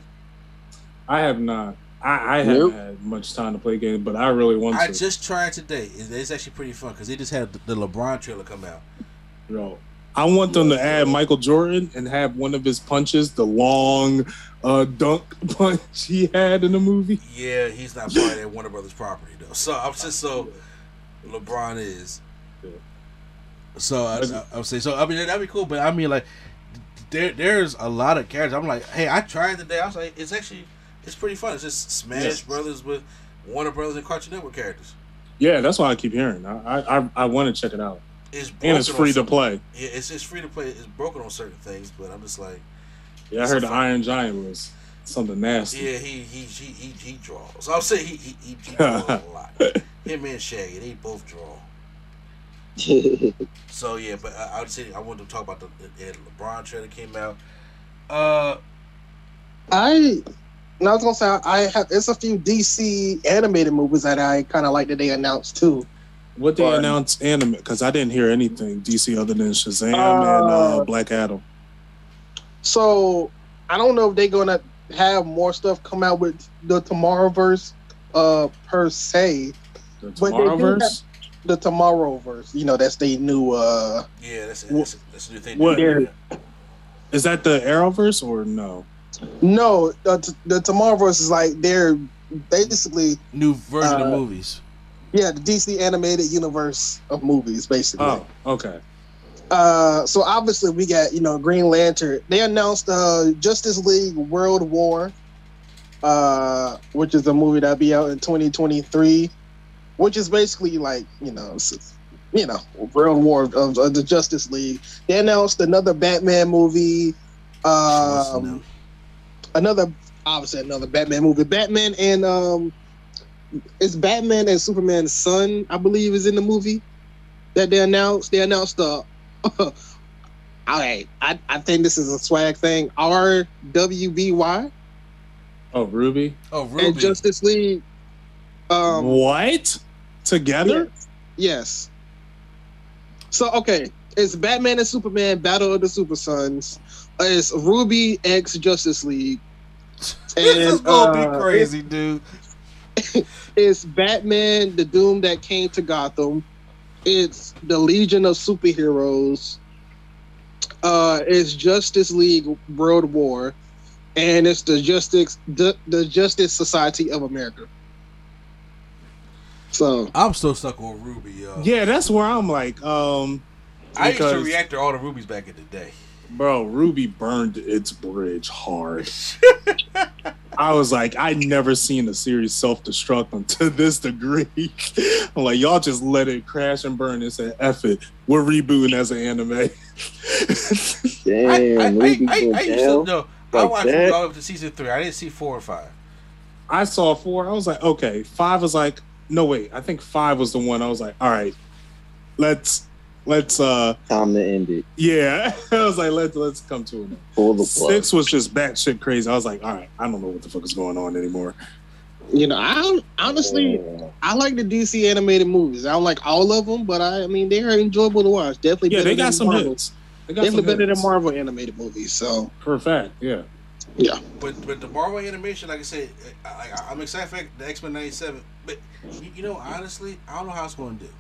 D: I have not. I, I haven't had much time to play games, but I really want
B: I
D: to.
B: just tried today. It's, it's actually pretty fun because they just had the, the LeBron trailer come out.
D: Yo, I want them to add Michael Jordan and have one of his punches, the long uh, dunk punch he had in the movie.
B: Yeah, he's not part of that Warner Brothers property though. So I'm just so LeBron is.
D: Yeah.
B: So I, I, I'm saying so. I mean that'd be cool, but I mean like there there's a lot of characters. I'm like, hey, I tried today. I was like, it's actually it's pretty fun. It's just Smash
D: Yes.
B: Brothers with Warner Brothers and Cartoon Network characters.
D: Yeah, that's why I keep hearing. I I, I, I want to check it out,
B: It's
D: and it's free to play.
B: Yeah, it's it's free to play. It's broken on certain things, but I'm just like,
D: Yeah, I heard the
B: fun-
D: Iron Giant was something nasty.
B: yeah, he he he he, he draws. I'm saying he he he, he draws a lot. Him and Shaggy, they both draw. So yeah, but I, I would say I wanted to talk about the, the, the LeBron trailer that came out. Uh,
F: I, and I was gonna say I have. It's a few DC animated movies that I kind of like that they announced too.
D: What they
F: But-
D: announced anime? Because I didn't hear anything DC other than Shazam and
F: Uh,
D: uh, Black Adam.
F: So I don't know if they're gonna have more stuff come out with the Tomorrowverse, uh, per se.
D: The
F: but they do
D: Tomorrowverse.
F: The Tomorrowverse, you know, that's the new. uh
B: yeah, that's that's, that's a new thing.
D: What- that the Arrowverse or no?
F: No, uh, t- the Tomorrowverse is like they're basically
B: New version of
F: Uh,
B: movies.
F: yeah the DC animated universe of movies basically.
D: Oh, okay.
F: Uh, so obviously we got you know Green Lantern. They announced uh, Justice League World War, uh, which is a movie that'll be out in 2023, which is basically like you know, you know, World War of, of the Justice League. They announced another Batman movie, um, another obviously another Batman movie. Batman and um, it's Batman and Superman's son, I believe, is in the movie that they announced. They announced the. all right, I, I think this is a swag thing. RWBY
D: Oh, RWBY.
B: oh,
F: RWBY.
B: and
F: Justice League. Um,
D: what? Together?
F: Yes. So okay, it's Batman and Superman Battle of the Super Sons. It's RWBY X Justice League.
B: this is
F: And,
B: gonna
F: uh,
B: be crazy, dude.
F: It's Batman, the Doom that came to Gotham. It's the Legion of Superheroes. Uh, it's Justice League World War, and it's the Justice the, the Justice Society of America. So
B: I'm still stuck on RWBY, yo.
D: Yeah, that's where I'm like, um,
B: I used to react to all the Rubies back in the day.
D: Bro, RWBY burned its bridge hard. I was like, I never seen a series self destruct to this degree. I'm like, y'all just let it crash and burn and say, F it. We're rebooting as an anime.
E: Damn,
B: I, I, I,
E: RWBY
B: I, I used to
E: down.
B: know. I watched
E: that?
B: All up to season three. I didn't see four or five.
D: I saw four. I was like, okay. Five was like, no, wait. I think five was the one. I was like, all right, let's, let's, uh,
E: Time to end it.
D: yeah. I was like, let's, let's come to it. now.
E: Pull the plug.
D: Six was just batshit crazy. I was like, all right, I don't know what the fuck is going on anymore.
F: you know, I honestly
E: Yeah.
F: I like the DC animated movies. I don't like all of them, but I, I mean they're enjoyable to watch. Definitely,
D: Yeah,
F: better
D: they got
F: than
D: some
F: Marvel.
D: hits. They got
F: Definitely
D: some
F: better than
D: hits.
F: Marvel animated movies. So
D: For a fact, yeah.
F: yeah,
B: But but the Marvel animation, like I said, I, I, I'm excited for the X Men '97. But you, you know, honestly, I don't know how it's going to do.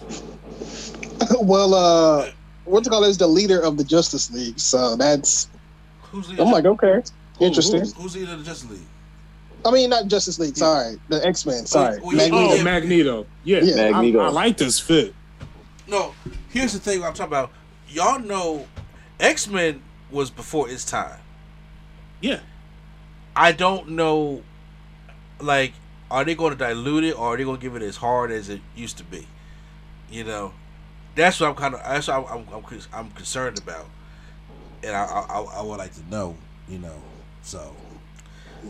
F: well, uh, what you call it is the leader of the Justice League. So that's
B: Who's the
F: I'm like okay,
B: who-
F: interesting.
B: Who's, who's the leader of the Justice League?
F: I mean, not Justice League. Sorry, the X Men. Sorry,
B: Oh, yeah,
F: Magneto.
D: Oh, Magneto. Yeah,
F: Yeah.
D: I-
E: Magneto.
D: I, like this fit.
B: No, here's the thing I'm talking about. Y'all know X Men was before its time.
D: Yeah.
B: I don't know, like, are they going to dilute it or are they going to give it as hard as it used to be? You know, that's what I'm kind of. That's what I'm, I'm, I'm, I'm concerned about, and I, I, I, I would like to know. You know, so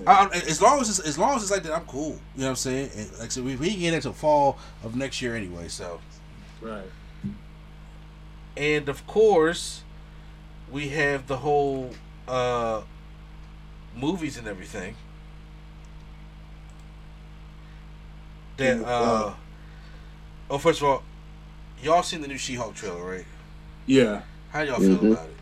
B: I, I- as long as it's, as long as it's like that, I'm cool. You know what I'm saying? And like I said, we, we can get into fall of next year anyway. So,
D: Right.
B: and of course, we have the whole uh movies and everything. That uh, oh, first of all, y'all seen the new She-Hulk trailer, right?
D: Yeah.
B: How y'all feel
E: Mhm.
B: about it?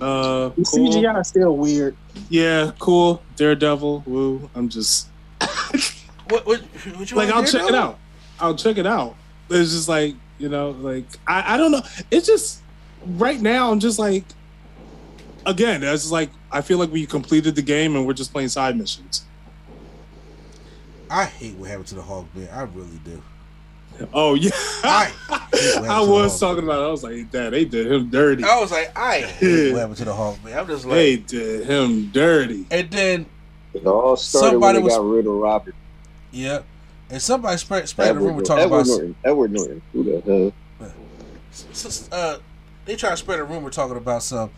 D: Uh,
F: The
D: cool.
F: CGI is still weird.
D: Yeah, cool. Daredevil. Woo. I'm just
B: What what, what you
D: like I'll
B: hear,
D: check it out. I'll check it out. It's just like you know, like I, I don't know. It's just right now. I'm just like again. It's just like I feel like we completed the game and we're just playing side missions.
B: I hate what happened to the Hulk, man. I really do.
D: Oh yeah,
B: I
D: I,
B: hate what happened to the
D: was
B: Hulk.
D: talking about. It. I was like, Dad, they did him dirty.
B: I was like, I hate what happened to the Hulk, man. I'm just like,
D: They did him dirty.
B: and then
E: It all started
B: Somebody
E: when they
B: was-
E: got rid of Robert.
B: yeah, and somebody spread spread the rumor talking
E: Edward
B: about
E: Norton. Edward Norton. Who the hell?
B: s- s- uh, they try to spread a rumor talking about some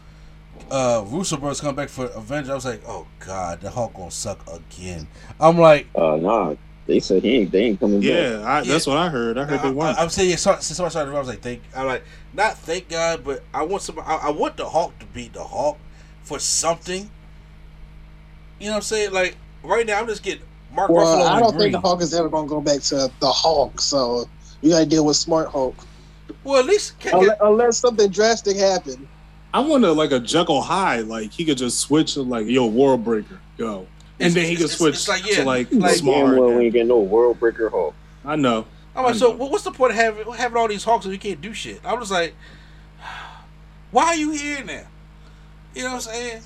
B: uh Russo brothers come back for Avengers. I was like, oh god, the Hulk gonna suck again. I'm like,
E: Uh, nah. They said he ain't. They ain't coming back.
D: Yeah, that's what I heard. I heard
B: I,
D: they weren't.
B: am saying, yeah, so, since somebody started, I was like, thank. I'm like, not thank God, but I want some. I, I want the Hulk to beat the Hulk for something. You know what I'm saying? Like right now, I'm just getting Mark
F: Well,
B: Ruffalo
F: I don't
B: Green.
F: think the Hulk is ever going to go back to the Hulk. So you got to deal with Smart Hulk.
B: well, at least can,
F: Unless, unless something drastic happened.
D: I want to like a Jekyll Hyde, like he could just switch to like yo World Breaker, go, and then he could
B: it's-
D: switch
B: it's like, yeah,
D: to like,
B: like-
D: smart.
E: Damn well, we ain't getting no world breaker Hulk.
D: I know.
B: I'm like, so what's the point of having having all these Hulks if you can't do shit? I'm just like, why are you here now? You know what I'm saying?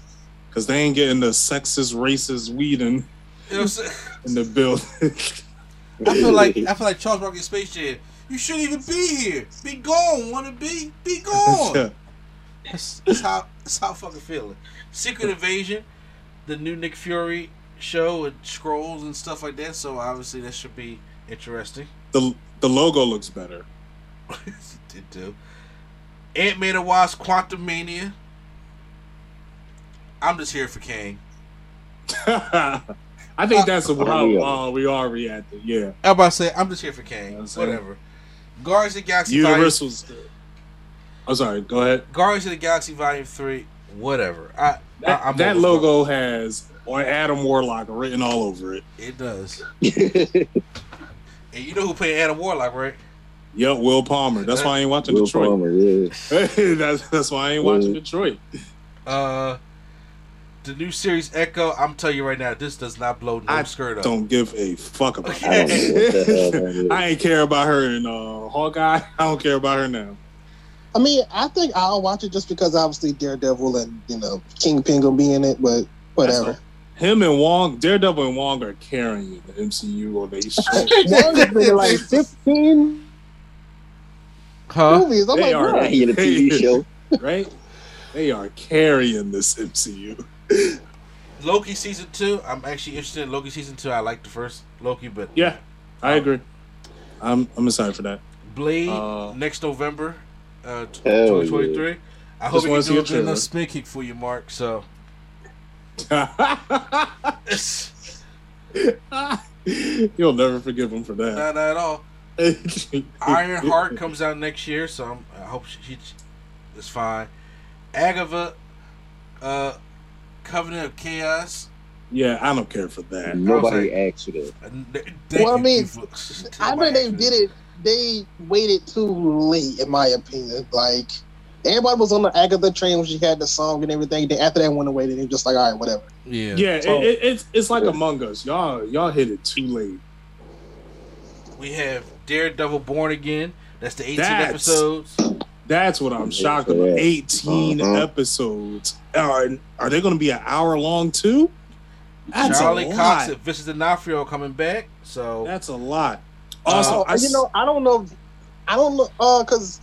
D: Because they ain't getting the sexist, racist weed in,
B: You know what I'm saying?
D: in the building.
B: I feel like I feel like Charles Barkley Space Jam. You shouldn't even be here. Be gone. Want to be? Be gone. That's, that's how that's how I fucking feeling. Secret Invasion, the new Nick Fury show and Skrulls and stuff like that. So obviously that should be interesting.
D: the the logo looks better.
B: Did do. Ant Man and Wasp Quantumania. I'm just here for Kang.
D: I think that's
E: Uh,
D: how
E: yeah.
D: uh, we are reacting. Yeah,
B: I'm about to say I'm just here for Kang.
D: I'm.
B: Whatever. Guardians of the Galaxy Volume
D: Universal's. I'm sorry. Go ahead.
B: Guardians of the Galaxy Volume Three. Whatever. I,
D: That,
B: I I'm
D: that logo has or Adam Warlock written all over it.
B: It does. And you know who played Adam Warlock, right?
D: Yep, Will Poulter. That's why I ain't watching
E: Will
D: Detroit.
E: Poulter, yeah.
D: that's that's why I ain't watching
E: Yeah.
D: Detroit.
B: Uh, the new series Echo. I'm telling you right now, this does not blow no
D: I
B: skirt up.
D: Don't give a fuck about
B: I
E: don't know what the hell that is.
D: that. I ain't care about her in uh, Hawkeye. I don't care about her now.
F: I mean, I think I'll watch it just because obviously Daredevil and, you know, Kingpin gonna be in it, but whatever.
D: Him and Wong, Daredevil and Wong are carrying the MCU on these shows.
F: Wong has been like 15
B: Huh?
F: movies. I'm
D: They
F: like,
D: are.
F: bro.
E: He in a TV show.
D: right? They are carrying this MCU.
B: Loki season two. I'm actually interested in Loki season two. I like the first Loki, but
D: Yeah, I agree. I'm I'm excited for that.
B: Blade
D: Uh,
B: next November, uh, t-
E: Hell
B: 2023. I hope
D: Just
B: you
D: wanna
B: can
D: see
B: do
D: a
B: a good enough spin kick for you, Mark. So
D: You'll never forgive him for that.
B: not, not at all. Ironheart comes out next year, so I'm, I hope she, she is fine. Agatha, uh, Covenant of Chaos.
D: Yeah, I don't care for that.
E: Nobody asked you that.
B: Uh, th- thank
F: Well, I
B: you,
F: mean, I
B: Nobody
F: think they did it. They waited too late, in my opinion. Like everybody was on the Agatha train when she had the song and everything. Then after that went away, then they were just like, all right, whatever.
B: Yeah.
D: Yeah,
F: So-
D: it, it, it's it's like Among Us. Y'all y'all hit it too late.
B: We have Daredevil Born Again. That's the 18
D: That's-
B: episodes.
D: That's what I'm shocked
E: for
D: about. 18
E: Uh-huh.
D: episodes. Are are they going to be an hour long too? That's
B: Charlie
D: a
B: Cox
D: lot.
B: and Vincent D'Onofrio coming back. So
D: That's a lot. Also,
F: Oh,
D: I,
F: you know, I don't know. I don't know, uh, because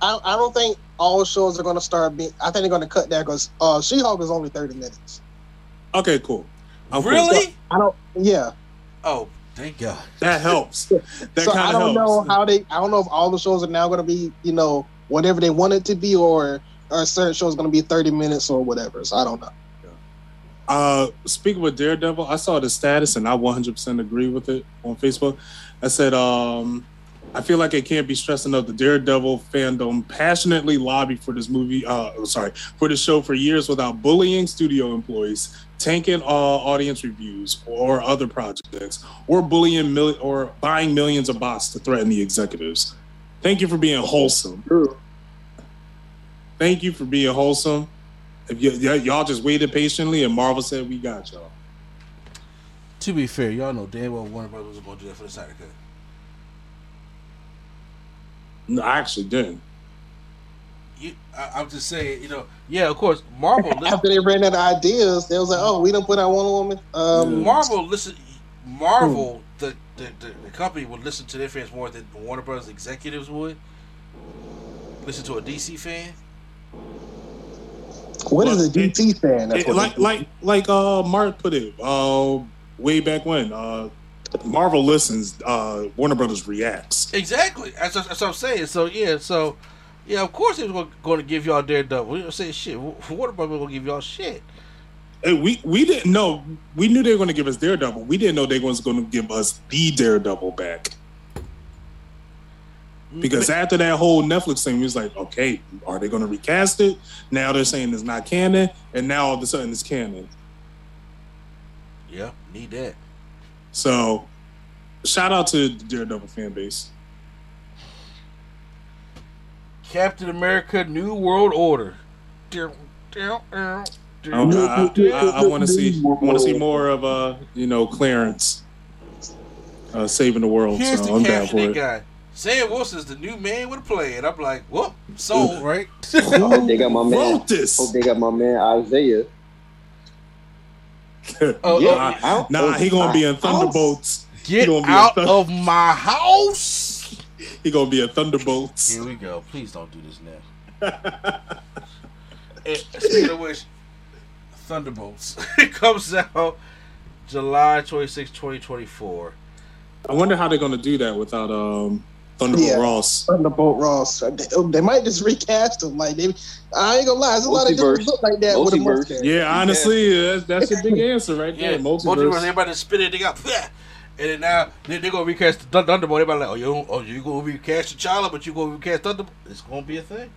F: I, I don't think all shows are going to start being. I think they're going to cut that because uh, She-Hulk is only thirty minutes.
D: okay, cool. I'm cool.
B: really?
F: I don't. Yeah.
B: Oh, thank God.
D: That helps. That
F: so I don't
D: helps.
F: know how they. I don't know if all the shows are now going to be, you know, whatever they want it to be, or or a certain show is going to be thirty minutes or whatever. So I don't know.
D: Uh, speaking with Daredevil, I saw the status and I 100% agree with it on Facebook. I said, um, I feel like it can't be stressed enough. The Daredevil fandom passionately lobbied for this movie, uh, sorry, for the show for years without bullying studio employees, tanking uh, audience reviews or other projects, or bullying mil- or buying millions of bots to threaten the executives. Thank you for being wholesome. Thank you for being wholesome. If y- y- y'all just waited patiently and Marvel said we got y'all.
B: To be fair, y'all know damn well Warner Brothers was going to do that for the Snyder Cut.
D: No, I actually didn't.
B: You, I, I'm just saying, you know, yeah, of course, Marvel. listen,
F: After they ran out of ideas, they was like, "Oh, we don't put out Wonder Woman." Um,
B: Marvel listen. Marvel, the, the, the the company would listen to their fans more than Warner Brothers executives would. Listen to a DC fan.
F: what is a
D: Look, it-
F: DC fan? That's
D: It-
F: what
D: like like like uh Mark put it uh way back when uh Marvel listens uh Warner Brothers reacts.
B: Exactly. That's, that's what I'm saying. So yeah, so yeah, of course he was going to give y'all Daredevil. You know, say shit. Warner Brothers going to give y'all shit.
D: Hey, we we didn't know we knew they were going to give us Daredevil. We didn't know they was going to give us the Daredevil back because after that whole Netflix thing, we was like, okay, are they going to recast it? Now they're saying it's not canon, and now all of a sudden it's canon.
B: yeah, need that.
D: So, shout out to the Daredevil fan base.
B: Captain America: New World Order. Down, down, down,
D: I, I, want to see want to see more of uh you know Clarence uh, saving the world.
B: Here's
D: so
B: the
D: I'm down for it.
B: got. Sam Wilson's the new man with a plan. I'm like, whoop, sold, right?
E: I hope they got my man. Hope they got my man Isaiah.
B: Oh,
E: Yeah,
B: oh,
E: out
D: Nah, he gonna be in Thunderbolts.
B: get
D: gonna be a
B: out
D: thug.
B: of my house.
D: He gonna be in Thunderbolts.
B: Here we go. Please don't do this now. And speaking of which, Thunderbolts. it comes out July 26, 2024.
D: I wonder how they're gonna do that without um Thunderbolt
F: Yeah.
D: Ross.
F: Thunderbolt Ross. Uh, they, oh, they might just recast him. Like they, I ain't gonna lie, there's a lot of
E: Multiverse.
F: dudes look like that with a
E: Multiverse.
F: mustache.
D: Yeah, honestly, uh, that's, that's a big answer right
B: Yeah,
D: there.
B: multiverse.
D: Multiverse.
B: Everybody spit it, they got, and then now they, they're gonna recast Thund- Thunderbolt. Everybody like, oh, you, don't- oh, you gonna recast T'Challa, but you gonna recast Thunderbolt? It's gonna be a thing.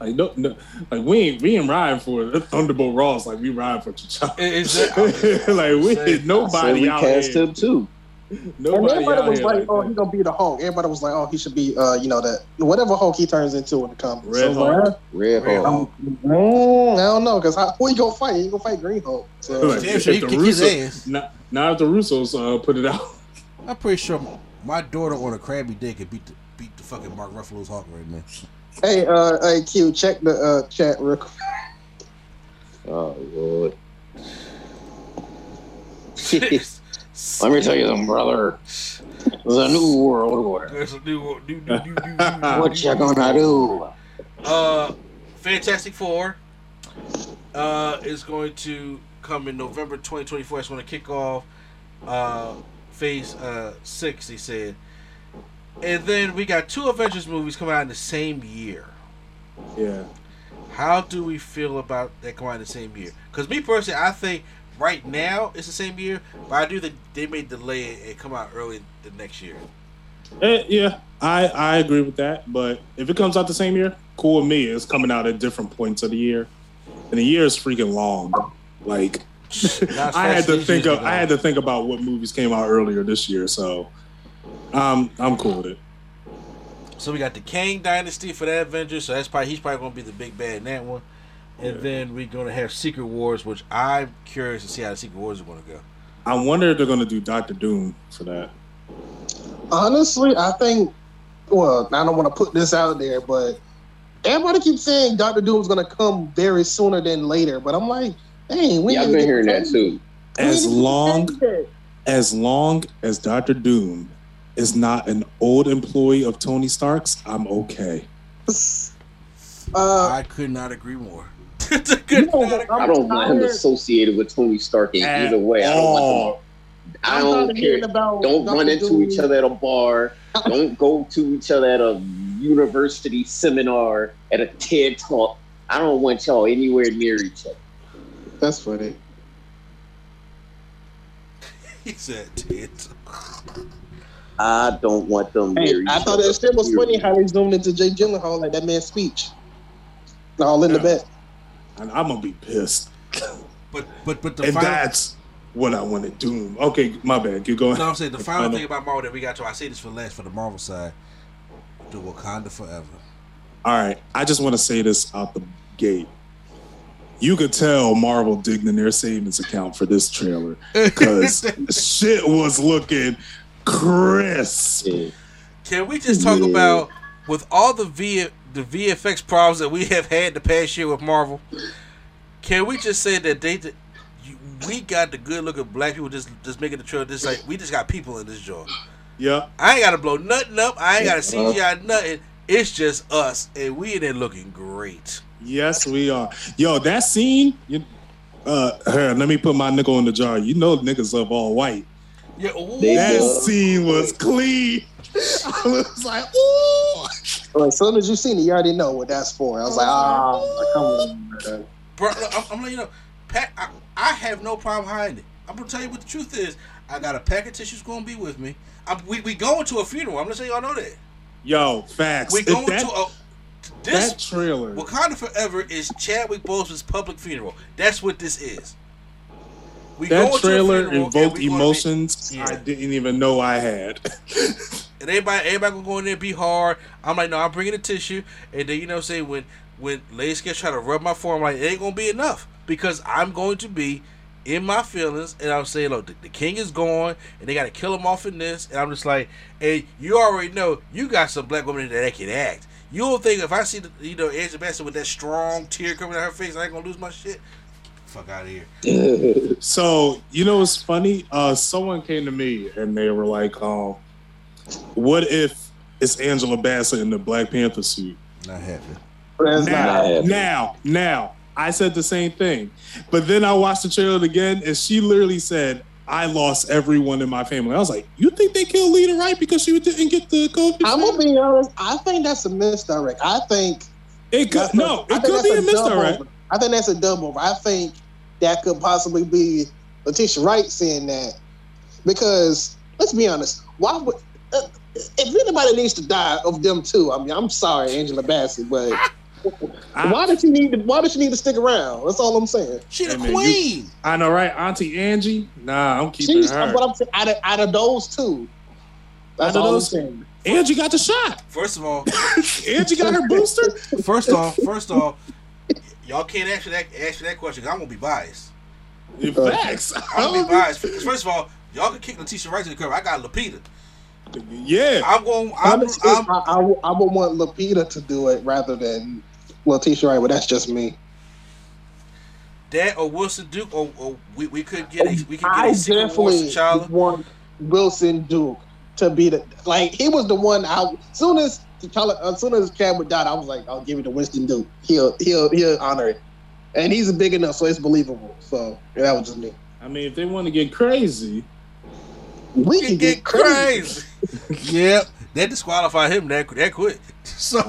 D: Like no, no, like we ain't we ain't riding for Thunderbolt Ross. Like we riding for T'Challa.
B: Is that-
D: like we
B: Saying-
D: nobody
E: we
D: out
E: cast
D: here.
E: him too.
F: And
D: Nobody
F: everybody was like,
D: like
F: "Oh,
D: that.
F: he gonna be the Hulk." Everybody was like, "Oh, he should be, uh, you know, that whatever Hulk he turns into in the comics."
D: Red
F: so,
D: Hulk.
F: like,
E: Red
B: Red
E: Hulk.
B: Hulk.
F: mm, I don't know, cause how, who he gonna fight? He gonna fight Green Hulk. So,
D: Like,
B: Damn sure
D: if
B: he
D: the
B: kick his
D: Russo-
B: ass.
D: Now, now if the Russos uh, put it out,
B: I'm pretty sure my daughter on a crabby day could beat the, beat the fucking Mark Ruffalo's Hulk right now.
F: hey, uh, hey, Q, check the uh, chat real quick.
E: Oh Lord. Let me tell you something, brother. The new world order.
B: There's a new, new, new, new, new, new,
E: What you gonna do?
B: Uh, Fantastic Four uh, is going to come in November 2024. It's going to kick off uh, Phase uh, 6, he said. And then we got two Avengers movies coming out in the same year.
D: yeah.
B: How do we feel about that coming out in the same year? Because me personally, I think right now it's the same year, but I do think they may delay it and come out early the next year.
D: Eh, yeah, I I agree with that. But if it comes out the same year, cool with me. It's coming out at different points of the year, and the year is freaking long. Like I had to think of I had to think about what movies came out earlier this year. So, um, I'm cool with it.
B: So we got the Kang Dynasty for that Avengers. So that's probably he's probably gonna be the big bad in that one. And
D: Yeah.
B: then we're gonna have Secret Wars, which I'm curious to see how the Secret Wars are gonna go.
D: I wonder if they're gonna do Doctor Doom for that.
F: Honestly, I think. Well, I don't want to put this out there, but everybody keeps saying Doctor Doom's gonna come very sooner than later. But I'm like, hey, we
E: Yeah, I've been hearing that too.
D: As long as long as Doctor Doom is not an old employee of Tony Stark's, I'm okay.
F: Uh,
B: I could not agree more.
F: You
B: Could
F: know,
B: not agree-
E: I don't want him associated with Tony Stark in
D: At
E: either way. I don't want
D: all.
E: them. I don't care.
F: about
E: Don't run into
F: Doom.
E: each other at a bar. Don't go to each other at a university seminar, at a TED talk. I don't want y'all anywhere near each other.
F: That's funny.
B: he said tits.
E: I don't want them.
F: Hey,
E: near
F: I
E: each
F: thought
E: other,
F: it still was funny how they zoomed into Jake Gyllenhaal like that man's speech. All in the
D: Yeah.
F: bed.
D: And I'm gonna be pissed.
B: But but but the
D: and
B: final.
D: that's what I want to do. Okay, my bad. Keep going.
B: No, I'm saying the
D: The
B: final
D: final-
B: thing about Marvel that we got to. I say this for last for the Marvel side. The Wakanda Forever.
D: All right, I just want to say this out the gate. You could tell Marvel digged in their savings account for this trailer because shit was looking crisp.
B: Can we just talk
E: Yeah.
B: about with all the V the VFX problems that we have had the past year with Marvel? Can we just say that they we got the good look of black people just just making the trailer just like we just got people in this joint.
D: Yeah,
B: I ain't gotta blow nothing up. I ain't gotta. CGI nothing. It's just us, and we in there looking great.
D: Yes, we are. Yo, that scene. You, uh, here, let me put my nickel in the jar. You know, niggas love all white.
B: Yeah.
D: That scene was clean. I was like, ooh.
F: So as soon as you seen it, you already know what that's for. I was like, ah, come on.
B: Bro, look, I'm, I'm letting you know, Pat, I, I have no problem hiding it. I'm gonna tell you what the truth is. I got a pack of tissues gonna be with me. I'm, we we going to a funeral. I'm gonna say y'all know that.
D: Yo, facts.
B: We going
D: that,
B: to a this
D: that trailer.
B: Wakanda Forever is Chadwick Boseman's public funeral. That's what this is. We
D: that
B: a
D: trailer
B: funeral,
D: invoked
B: we gonna be-
D: emotions
B: Yeah.
D: I didn't even know I had.
B: and everybody everybody gonna go in there and be hard. I'm like, no, I'm bringing the tissue, and then you know, what I'm saying when when ladies Sketch try to rub my forearm, like it ain't gonna be enough because I'm going to be in my feelings, and I'm saying, look, the, the king is gone, and they got to kill him off in this, and I'm just like, hey, you already know you got some black women that can act. You don't think if I see the you know Angela Bassett with that strong tear coming out her face, I ain't gonna lose my shit? Fuck out of here.
D: So you know what's funny? Uh, someone came to me and they were like, um, "What if it's Angela Bassett in the Black Panther suit?"
B: Not happy.
F: That's
D: now,
F: not.
E: happening.
D: now, now, I said the same thing, but then I watched the trailer again, and she literally said, "I lost everyone in my family." I was like, "You think they killed Lita Wright because she didn't get the COVID?"
F: I'm gonna be honest. I think that's a misdirect. I think
D: It could no,
F: I
D: it
F: think
D: could
F: that's
D: be a
F: double
D: misdirect.
F: over. I think that's a double. over. I think that could possibly be Letitia Wright saying that because let's be honest. Why would Uh, if anybody needs to die of them too? I mean, I'm sorry, Angela Bassett, but
D: I-
F: why did she need to? Why did she need to stick around? That's all I'm saying.
B: She the
D: Hey, man, you-
B: queen.
D: I know, right? Auntie Angie, nah, I'm keeping
F: She's
D: her.
F: what I'm saying. Out of, out of those two, that's
D: Out of
F: all
D: those-
F: I'm saying.
D: Angie got the shot.
B: First of all,
D: Angie got her booster.
B: First off, first off, y'all can't answer that answer that question. I'm gonna be biased.
D: Facts.
B: I'm gonna be biased. 'Cause First of all, y'all can kick Letitia right to the curb. I got Lupita.
D: Yeah.
B: I'm going. I'm,
F: Honestly,
B: I'm,
F: I, I, would- I would want Lupita to do it rather than Letitia Wright, but that's just me.
B: that or Winston Duke, or, or we, we could get a we could get
F: I
B: a secret Wars
F: definitely
B: T'Challa.
F: want Winston Duke to be the like he was the one. I soon as T'Challa, as soon as Chad would die, I was like, I'll give it to Winston Duke. He'll he'll he'll honor it, and he's big enough, so it's believable. So yeah, that was just me.
D: I mean, if they want to get crazy,
F: We
B: We
F: can
B: can get crazy. yep, that disqualified him that that quick. So,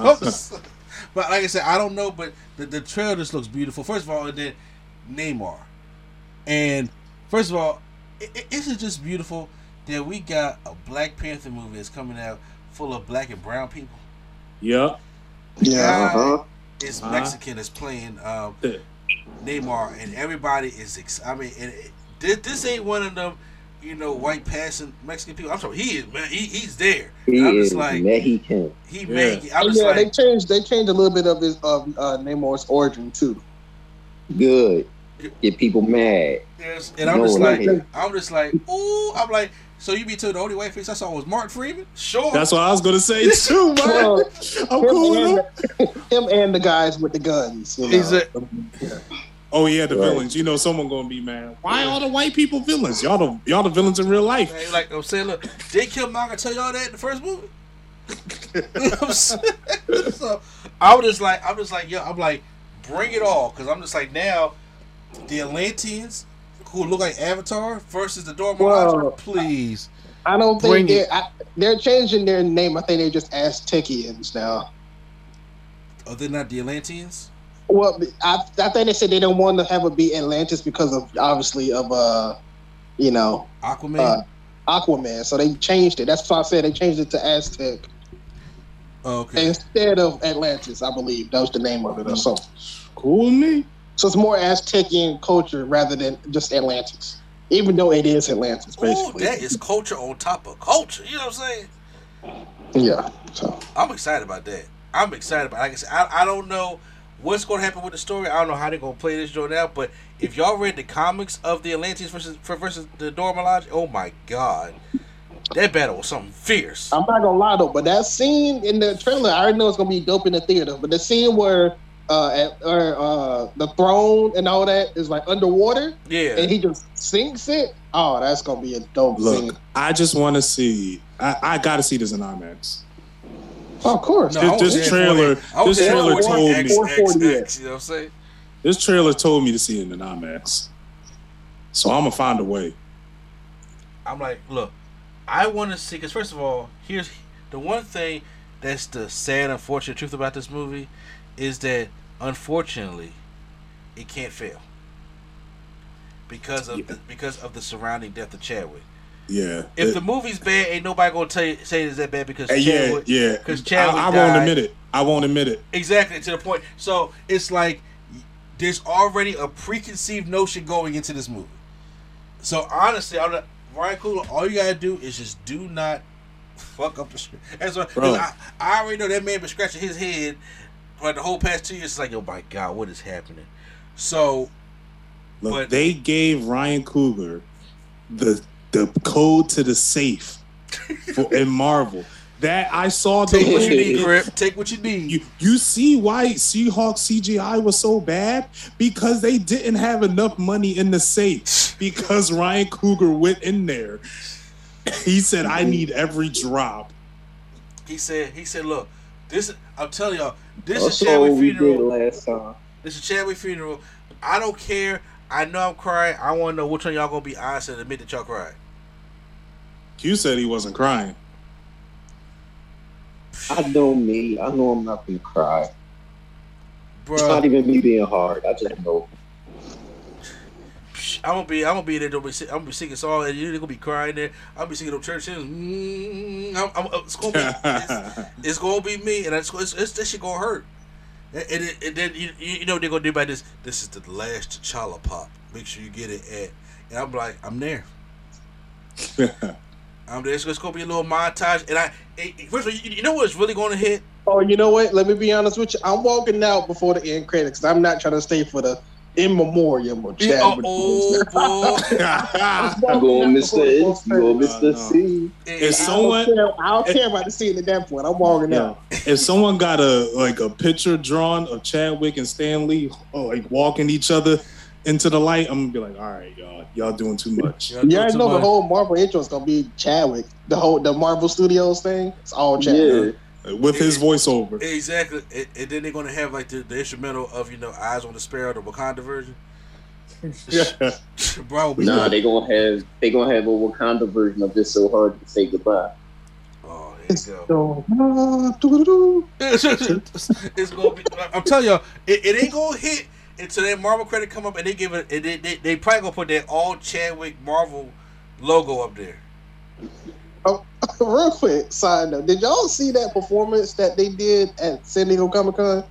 B: but like I said, I don't know, but the, the trail just looks beautiful. First of all, and then Namor, and first of all, it, it, it's just beautiful that we got a Black Panther movie that's coming out full of black and brown people.
D: yep.
F: Yeah.
E: Uh-huh.
B: Is
D: Uh-huh.
B: Mexican is playing um,
D: Yeah.
B: Namor, and everybody is. Ex- I mean, and it, this, this ain't one of them, you know, white passing Mexican people. I'm sorry, he is man. He, he's there.
E: He
B: And I'm
E: is
B: just like
E: Mexican.
B: he
D: Yeah.
B: made. I'm
F: And
B: just
F: yeah, they changed they changed a little bit of his of uh, Namor's origin too.
E: Good. Get people mad.
B: yes, and I'm
E: No,
B: just
E: not
B: like. I'm just like ooh. I'm like. So you be told the only white face I saw was Martin Freeman? Sure.
D: That's what I was gonna say too, man.
F: Well,
D: I'm
F: him,
D: cool
F: and
D: with them.
F: the, him and the guys with the guns. You know.
B: He's a-
D: Oh yeah, the
E: Right.
D: villains. You know, someone gonna be mad. Why all the white people villains? Y'all the y'all the villains in real life.
B: Man, like I'm saying, look, they killed Mark. I tell y'all that in the first movie. You I'm saying? so I was just like, I'm just like, yo, I'm like, bring it all, because I'm just like now, the Atlanteans who look like Avatar versus the Dora
F: Well,
B: please.
F: I don't think
B: it.
F: they're, I, they're changing their name. I think they're just Aztecians now.
B: Are they're not the Atlanteans.
F: Well, I, I think they said they don't want to have it be Atlantis because of obviously of uh you know,
B: Aquaman.
F: uh, Aquaman. So they changed it. That's why I said they changed it to Aztec
B: oh, okay.
F: instead of Atlantis. I believe that was the name of it or something.
D: Cool me.
F: So it's more Aztecian culture rather than just Atlantis. Even though it is Atlantis,
B: Ooh,
F: basically.
B: that is culture on top of culture. You know what I'm saying?
F: yeah. So
B: I'm excited about that. I'm excited about. Like I said, I, I don't know what's going to happen with the story. I don't know how they're going to play this joint out. But if y'all read the comics of the Atlanteans versus for versus the Dora Milaje, oh my god, that battle was something fierce.
F: I'm not gonna lie though, but that scene in the trailer, I already know it's gonna be dope in the theater. But the scene where uh, at, or, uh, the throne and all that is like underwater,
B: Yeah,
F: and he just sinks it. Oh, that's gonna be a dope scene.
D: Look, I just want to see. I, I got to see this in IMAX.
F: Oh, of course.
B: No,
D: This- this trailer-
B: it. I was
D: this
F: trailer told
B: X,
F: me-
B: X, X, You know what I'm saying?
D: This trailer told me to see it in the IMAX, so I'm gonna find a way.
B: I'm like, look, I want to see because first of all, here's the one thing that's the sad, unfortunate truth about this movie is that unfortunately, it can't fail because of the, because of the surrounding death of Chadwick.
D: Yeah.
B: If
D: It-
B: the movie's bad, ain't nobody gonna tell you, say it's that bad because
D: yeah,
B: Chadwick.
D: yeah.
B: Because
D: I,
B: Chadwick
D: I won't admit it. I won't admit it.
B: Exactly to the point. So it's like there's already a preconceived notion going into this movie. So honestly, I'm not, Ryan Coogler. All you gotta do is just do not fuck up the script. That's what. I, I already know that man been scratching his head for the whole past two years. It's like, oh my god, what is happening? So
D: Look,
B: But-
D: they gave Ryan Coogler the the code to the safe for in Marvel. That I saw the
B: take what you need, Grip. Take what you need.
D: You you see why She-Hulk's CGI was so bad because they didn't have enough money in the safe because Ryan Coogler went in there. He said, "I mm-hmm. need every drop."
B: he said. He said, look, this. I'm telling y'all, this is
E: Also,
B: Chadwick
E: we did
B: funeral.
E: last time.
B: This is Chadwick funeral. I don't care. I know I'm crying. I want to know which one y'all gonna be honest and admit that y'all cried.
D: Q said he wasn't crying.
E: I know me. I know I'm not gonna cry. It's not even me being hard. I just know.
B: I'm gonna be, I'm gonna be there. Gonna be, I'm gonna be singing songs, and you're gonna be crying there. I'm gonna be singing them church hymns. Mm, I'm, I'm, it's gonna be, it's, it's gonna be me, and it's, it's, it's this shit gonna hurt. And, and, and then you, you know what they're gonna do by this. This is the last T'Challa pop. Make sure you get it at. And I'm like, I'm there. I'm there. It's, it's gonna be a little montage, and I. It, first of all, you, you know what's really gonna hit?
F: Oh, you know what? Let me be honest with you. I'm walking out before the end credits. I'm not trying to stay for the in memoriam of Chadwick.
B: oh, boy.
E: You going Mr. X, you going Mr. C.
D: if
F: I don't,
D: someone
F: care, I don't care about the scene at that point. I'm walking
D: Yeah.
F: out.
D: if someone got a like a picture drawn of Chadwick and Stan Lee oh, like walking each other into the light, I'm gonna be like, all right, y'all, y'all doing too much.
B: Y'all
F: Yeah, I
B: too
F: know the whole Marvel intro is gonna be Chadwick. The whole the Marvel Studios thing. It's all Chadwick.
E: Yeah.
D: With his voiceover.
B: Exactly, and, and then they're gonna have like the, the instrumental of you know "Eyes on the Sparrow," the Wakanda version. Bro, we
E: Nah, they gonna have they gonna have a Wakanda version of this so hard to say goodbye.
B: Oh, there you go. It's gonna be. I'm telling y'all, it, it ain't gonna hit until that Marvel credit come up, and they give it. And they, they, they probably gonna put that all Chadwick Marvel logo up there.
F: Oh, real quick, side note: Did y'all see that performance that they did at San Diego Comic Con?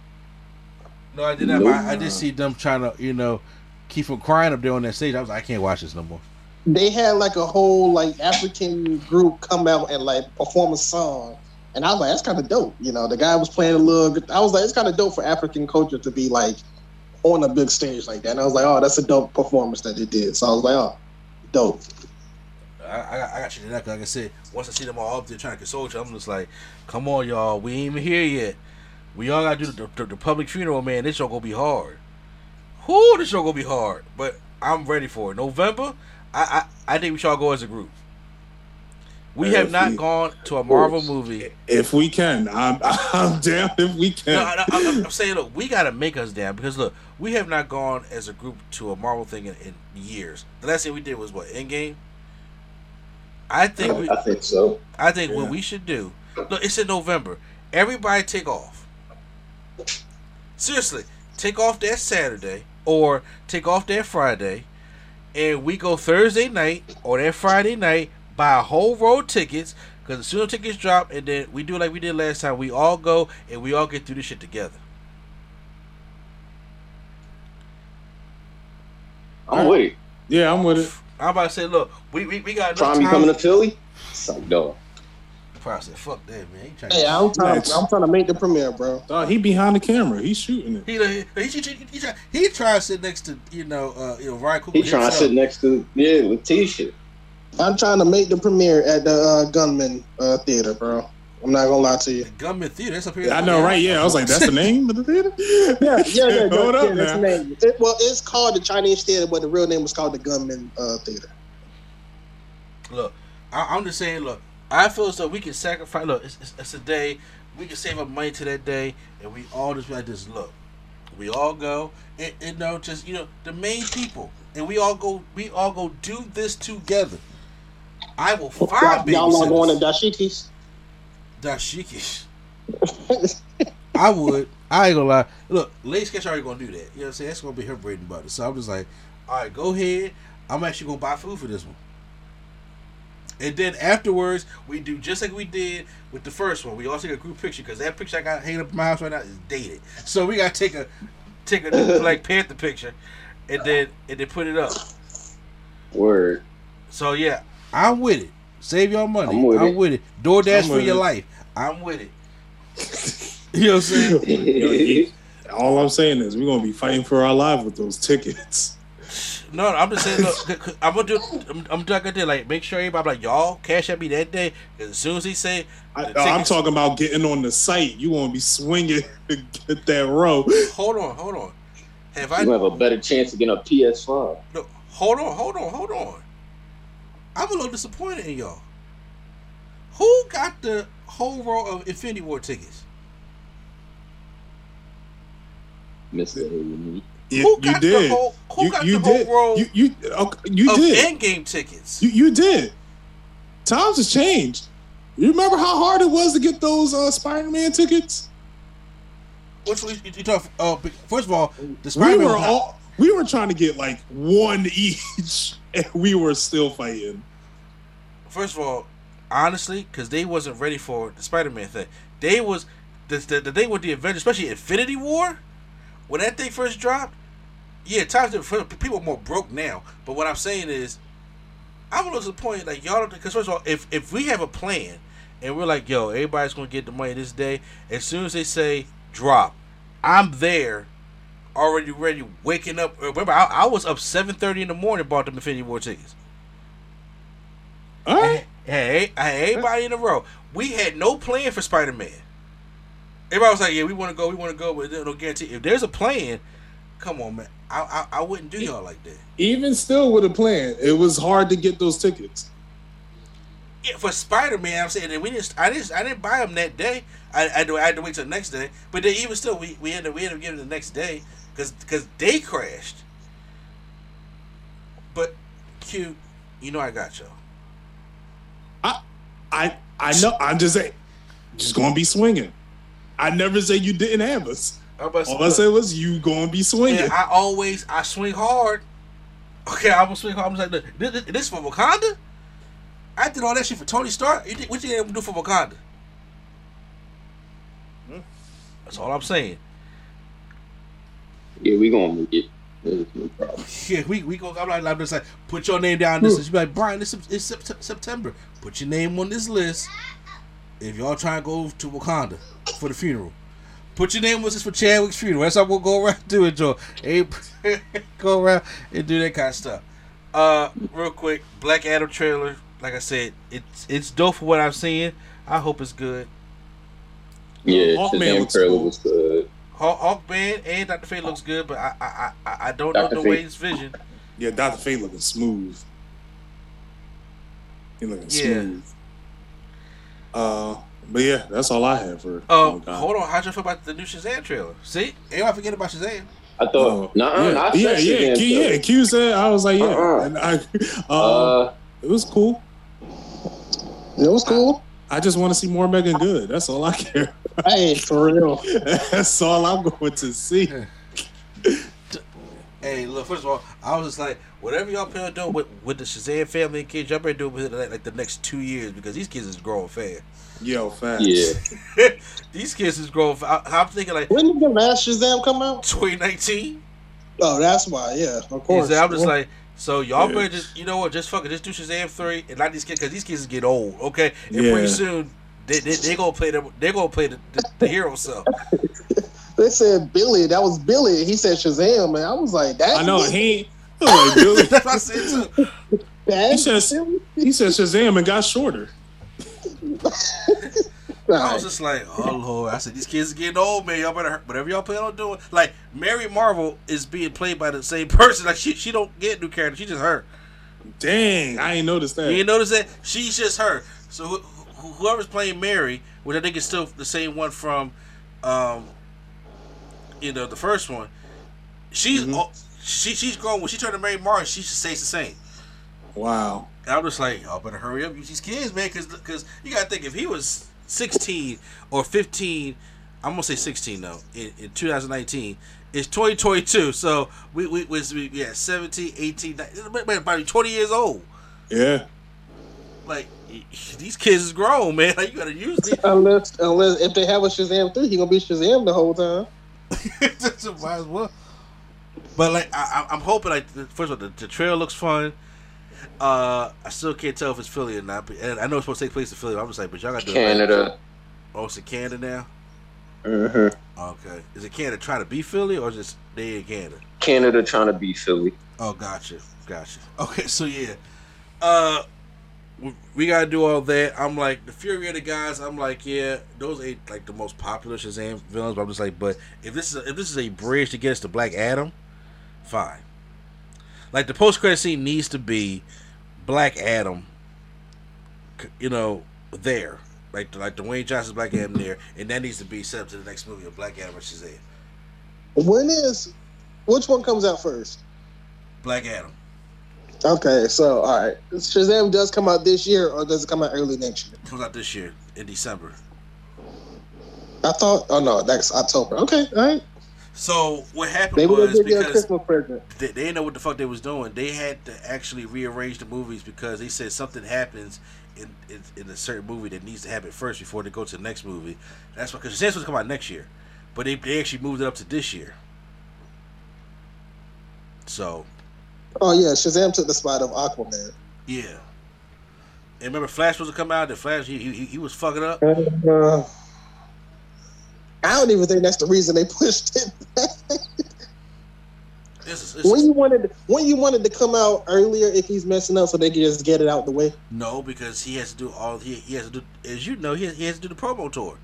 B: No, I did not. but I, I did see them trying to, you know, keep from crying up there on that stage. I was like, I can't watch this no more.
F: They had like a whole like African group come out and like perform a song, and I was like, that's kind of dope. You know, the guy was playing a little. I was like, it's kind of dope for African culture to be like on a big stage like that. And I was like, oh, that's a dope performance that they did. So I was like, oh, dope.
B: I, I, got- I got you to that. Like I said, once I see them all up there trying to console you, I'm just like, come on, y'all. We ain't even here yet. We all gotta do the, the, the public funeral, man. This show gonna be hard. Whoo, this show gonna be hard. But I'm ready for it. November, I I, I think we should all go as a group. We have
D: if
B: not
D: we-
B: gone to a Marvel movie.
D: If we can, I'm I'm down if we can.
B: No, no, I'm, I'm saying, look, we gotta make us down because look, we have not gone as a group to a Marvel thing in, in years. The last thing we did was what Endgame. I think we,
E: I think so.
B: I think what we should do. Look, it's in November. Everybody take off. Seriously, take off that Saturday or take off that Friday, and we go Thursday night or that Friday night, buy a whole row of tickets. Because as soon as tickets drop, and then we do like we did last time, we all go and we all get through this shit together.
E: I'm with it.
D: Yeah, I'm with it.
B: I'm about to say, look, we we, we got enough
E: Prime, you
B: time.
E: coming to Philly? So dog.
B: Probably said, fuck that, man. He
F: Hey,
B: to,
F: I'm trying.
D: Nice.
F: I'm trying to make the premiere, bro.
D: Dog, he behind the camera. He's shooting it.
B: he, he, he, he, he, try, he try to sit next to you know uh, you know Ryan Coogler
E: He trying to sit next to yeah Letitia.
F: I'm trying to make the premiere at the uh, Gunman uh, Theater, bro. I'm not gonna lie to you.
B: The Gunman Theater. That's up here.
D: I know, right? Yeah, I was like, that's the name of the theater.
F: Yeah, yeah, yeah.
D: Hold
F: yeah,
D: up
F: that's the name. It, well, it's called the Chinese Theater, but the real name was called the Gunman uh, Theater.
B: Look, I, I'm just saying. Look, I feel as though we can sacrifice. Look, it's, it's, it's a day. We can save up money to that day, and we all just be like this. Look, we all go, and, and you know, just you know, the main people, and we all go. We all go do this together. I will find
F: Y'all, y'all not going to
B: babysitters.
F: Dashikis?
B: Dashikis. I would. I ain't gonna lie. Look, Lady Sketch already gonna do that. You know what I'm saying? That's gonna be her bread and butter. So I'm just like, all right, go ahead. I'm actually gonna buy food for this one. And then afterwards, we do just like we did with the first one. We all take a group picture because that picture I got hanging up in my house right now is dated. So we gotta take a take a Black Panther picture, and then and then put it up.
E: Word.
B: So yeah, I'm with it. Save your money.
E: I'm with
B: I'm
E: it.
B: with it. DoorDash
D: I'm
B: for your
D: it.
B: life. I'm with it. you know what I'm saying?
D: All I'm saying is we're gonna be fighting for our lives with those tickets.
B: No, I'm just saying. Look, 'cause I'm gonna do. I'm, I'm not gonna like make sure everybody like y'all cash at me that day. as soon as he say,
D: I,
B: uh,
D: I'm talking about getting on the site. You want to be swinging to get that row.
B: hold on, hold on. Have I?
E: You have a better chance of getting a PS5.
B: No, hold on, hold on, hold on. I'm a little disappointed in y'all. Who got the whole row of Infinity War tickets?
E: Mr. Haley.
D: You,
B: Who
D: you
B: got the
D: did.
B: whole- who
D: you
B: got
D: you
B: the whole
D: did.
B: row
D: You you okay, you
B: of
D: did.
B: Endgame tickets.
D: You you did. Times has changed. You remember how hard it was to get those uh, Spider-Man tickets?
B: Which you, you talk? Uh, first of all, the
D: We
B: Spider-Man
D: were all we were trying to get like one each, and we were still fighting.
B: first of all, honestly, because they wasn't ready for the Spider Man thing. They was the, the the thing with the Avengers, especially Infinity War, when that thing first dropped. Yeah, times different. People are more broke now. But what I'm saying is, I'm a little disappointed. Like y'all, because first of all, if if we have a plan and we're like, yo, everybody's gonna get the money this day. As soon as they say drop, I'm there, already ready, waking up. Remember, I, I was up 7:30 in the morning, bought them Infinity War tickets.
D: All right.
B: Hey, hey, everybody in a row. We had no plan for Spider Man. Everybody was like, "Yeah, we want to go, we want to go," but no guarantee. If there's a plan, come on, man. I I, I wouldn't do y'all like that.
D: Even still with a plan, it was hard to get those tickets.
B: Yeah, for Spider Man, I'm saying that we didn't. I didn't. I didn't buy them that day. I, I, had to, I had to wait till the next day. But then even still, we we ended up, we ended up getting the next day because because they crashed. But Q, you know I got y'all.
D: I I know. I'm just saying, just gonna be swinging. I never say you didn't have us.
B: I'm about to
D: All I
B: say,
D: said was you gonna be swinging.
B: And I always I swing hard. Okay, I'm gonna swing hard. I'm just like, this, this, this for Wakanda. I did all that shit for Tony Stark. You what you didn't do for Wakanda? Hmm. That's all I'm saying.
E: Yeah, we gonna make it. There's no problem.
B: Yeah, we we go. I'm like, I'm just like, put your name down this list. You be like, Brian, it's, it's Sept- September. Put your name on this list. If y'all trying to go to Wakanda for the funeral, put your name on this for Chadwick's funeral. That's how we'll go around doing, Joe. Hey, go around and do that kind of stuff. Uh, real quick, Black Adam trailer. Like I said, it's it's dope for what I'm seeing. I hope it's good.
E: Yeah,
D: Hawkman
E: Shazam
D: looks
E: trailer
D: cool.
E: was good.
B: Hawk, Hawkman and Dr. Fate looks good, but I I I, I don't
E: Dr.
B: know
E: Fate.
B: Dwayne's vision.
D: Yeah, Doctor Fate looking smooth. He looking
B: Yeah.
D: smooth. Uh, but yeah, that's all I have for.
B: Uh,
D: oh,
B: hold on. How'd you feel about the new Shazam trailer? See, everybody forget about Shazam.
E: I thought, nah,
D: yeah,
E: nah,
D: yeah, yeah, Q, yeah. Q said I was like, yeah,
E: Uh-uh.
D: and I, uh,
E: Uh,
D: it was cool.
F: It was cool.
D: I just want to see more Meagan Good. That's all I care.
F: Hey, for real.
D: That's all I'm going to see.
B: Hey, Hey, look. First of all, I was just like, whatever y'all plan on doing with, with the Shazam family and kids, y'all better do it within like, like the next two years because these kids is growing fast.
D: Yo, fast.
E: Yeah.
B: these kids is growing. Fa- I, I'm thinking like
F: When did the last Shazam come out?
B: 2019.
F: Oh, that's why. Yeah, of course.
B: I'm just like, so y'all
D: Yeah.
B: better just, you know what, just fucking just do Shazam three and not these kids because these kids get old, okay? And
D: Yeah.
B: pretty soon they they they gonna play them. They gonna play the, the, the hero self.
F: they said Billy. That was Billy. He said Shazam, man. I was like, that.
D: I know he. ain't- I like, Billy.
B: That's what I said too.
F: That,
D: He says he said Shazam and got shorter.
B: I was just like, oh lord! I said these kids are getting old, man. Y'all better whatever y'all plan on doing. Like Mary Marvel is being played by the same person. Like she she don't get new character. She just her.
D: Dang, I ain't noticed that.
B: You ain't notice that? She's just her. So wh- wh- whoever's playing Mary, which I think is still the same one from, um, you know, the first one. She's
D: Mhm.
B: oh, she she's grown. When she turned to Mary Marvel, she just stays the same.
D: Wow.
B: I'm just like, y'all better hurry up, use these kids, man, because because you gotta think if he was 16 or 15, I'm gonna say 16 though in, in 2019. It's 2022, so we we was we, yeah 17, 18, 19, about 20 years old.
D: Yeah.
B: Like these kids is grown, man. Like you gotta use these.
F: unless unless if they have a Shazam three, he gonna be Shazam the whole time.
B: So Might as well. But like I, I- I'm hoping like first of all the, the trail looks fun. Uh, I still can't tell if it's Philly or not, but and I know it's supposed to take place in Philly. I'm just like, but y'all got to do it.
E: Canada.
B: Oh, it's in Canada now.
E: hmm
B: Okay, is it Canada trying to be Philly or just they in Canada?
E: Canada trying to be Philly.
B: Oh, gotcha, gotcha. Okay, so yeah, uh, we- we gotta do all that. I'm like the Fury of the Gods. I'm like, yeah, those ain't like the most popular Shazam villains. But I'm just like, but if this is a, if this is a bridge to get us to Black Adam, fine. Like the post credit scene needs to be Black Adam. You know, there. Like like Dwayne Johnson's Black Adam there, and that needs to be set up to the next movie of Black Adam and Shazam.
F: When is which one comes out first?
B: Black Adam.
F: Okay, so all right, Shazam does come out this year, or does it come out early next year?
B: Comes out this year in December.
F: I thought. Oh no, that's October. Okay, all right.
B: So what happened
F: they'll
B: was
F: give you a
B: because they, they didn't know what the fuck they was doing. They had to actually rearrange the movies because they said something happens in in, in a certain movie that needs to happen first before they go to the next movie. That's why because Shazam's was come out next year, but they they actually moved it up to this year. So
F: Oh yeah, Shazam took the spot of Aquaman.
B: yeah, and remember Flash was to come out. The Flash he he, he was fucking up.
F: Uh, I don't even think that's the reason they pushed it.
B: Is, this
F: when you wanted when you wanted to come out earlier, if he's messing up, so they can just get it out the way.
B: no because he has to do all he, he has to do as you know he has, he has to do the promo tour.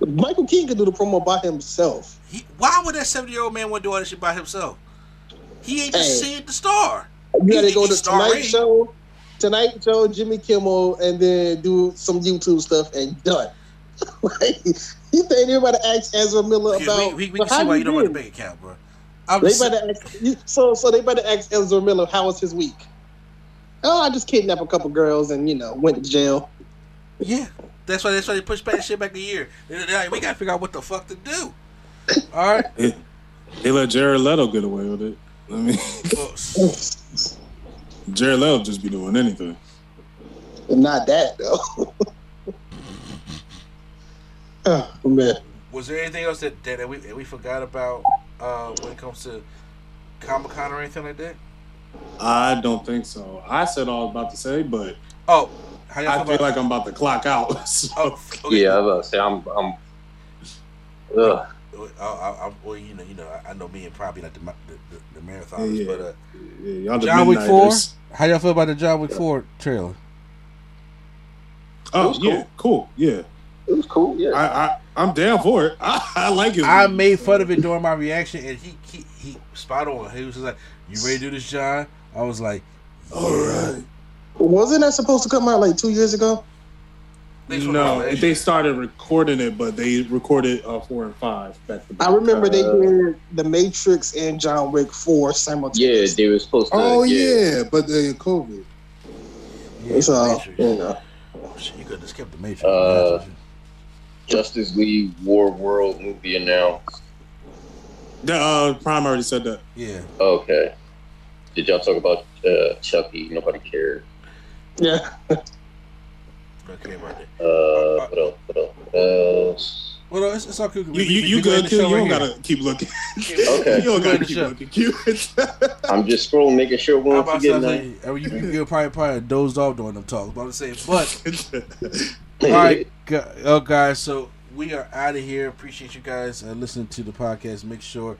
F: Michael Keaton could do the promo by himself.
B: He, why would that seventy year old man want to do all this shit by himself? He ain't just
F: Hey.
B: the star.
F: You got to
B: He-
F: go to Tonight. Show, Tonight Show, Jimmy Kimmel, and then do some YouTube stuff and done. like, you think everybody asked Ezra Miller
B: Yeah,
F: about?
B: we, we, we
F: "So
B: can see
F: how
B: why you don't run the
F: been?"
B: bank account, bro. I'm
F: They
B: just,
F: better ask, so so they better ask Ezra Miller how was his week. Oh, I just kidnapped a couple girls and you know went to jail.
B: yeah, that's why that's why they pushed back that shit back a year. They- they like, we gotta figure out what the fuck to do. All right,
D: They, they let Jared Leto get away with it. I mean,
B: Well,
D: Jared Leto just be doing anything.
F: Not that though. oh man.
B: was there anything else that that, that we that we forgot about uh, when it comes to Comic Con or anything like that?
D: I don't think so. I said all I was about to say, but
B: Oh, how y'all
D: I
B: feel
D: feel
B: about?
D: like I'm about to clock out. So.
B: oh, okay.
E: Yeah, I was about to say I'm. I'm ugh.
B: Well, I, I, I, well, you know, you know, I, I know me and probably like the the, the, the marathons,
D: Yeah.
B: but uh,
D: Yeah, y'all the
B: John Wick four. How y'all feel about the John Wick four trailer?
D: Oh
E: was
D: yeah, cool. Yeah,
E: It was cool. Yeah.
D: I, I I'm down for it. I, I like it.
B: I made fun of it during my reaction, and he he, he spot on. He was just like, "You ready to do this, John?" I was like,
D: All right.
F: Wasn't that supposed to come out like two years ago?
D: No, they started recording it, but they recorded uh, four and five back to back.
F: I remember they
E: Uh,
F: did The Matrix and John Wick four simultaneously.
E: yeah, they were supposed to.
D: Oh
E: yeah.
D: yeah, but the COVID.
B: Yeah,
F: so
B: the Matrix.
F: you know.
B: Oh, Shit, you could have skipped the Matrix.
E: Uh, Justice League War World movie announced.
D: The, uh, Prime already said that.
B: Yeah.
E: Okay. Did y'all talk about uh, Chucky? Nobody cared.
F: Yeah.
B: Okay, about that.
E: Uh, what else? What else? What else?
B: Well, no, it's, it's all cool.
D: You,
B: We-
D: you, you good,
B: in
D: Q? You don't
B: here.
D: gotta keep looking.
E: okay.
D: you don't gotta keep looking, Q.
E: I'm just scrolling, making sure we
B: How
E: won't
B: about
E: forget
B: something?
E: nothing.
B: You, you, you probably probably dozed off during them talks. But I'm saying, but all right, gu- oh guys, so we are out of here. Appreciate you guys uh, listening to the podcast. Make sure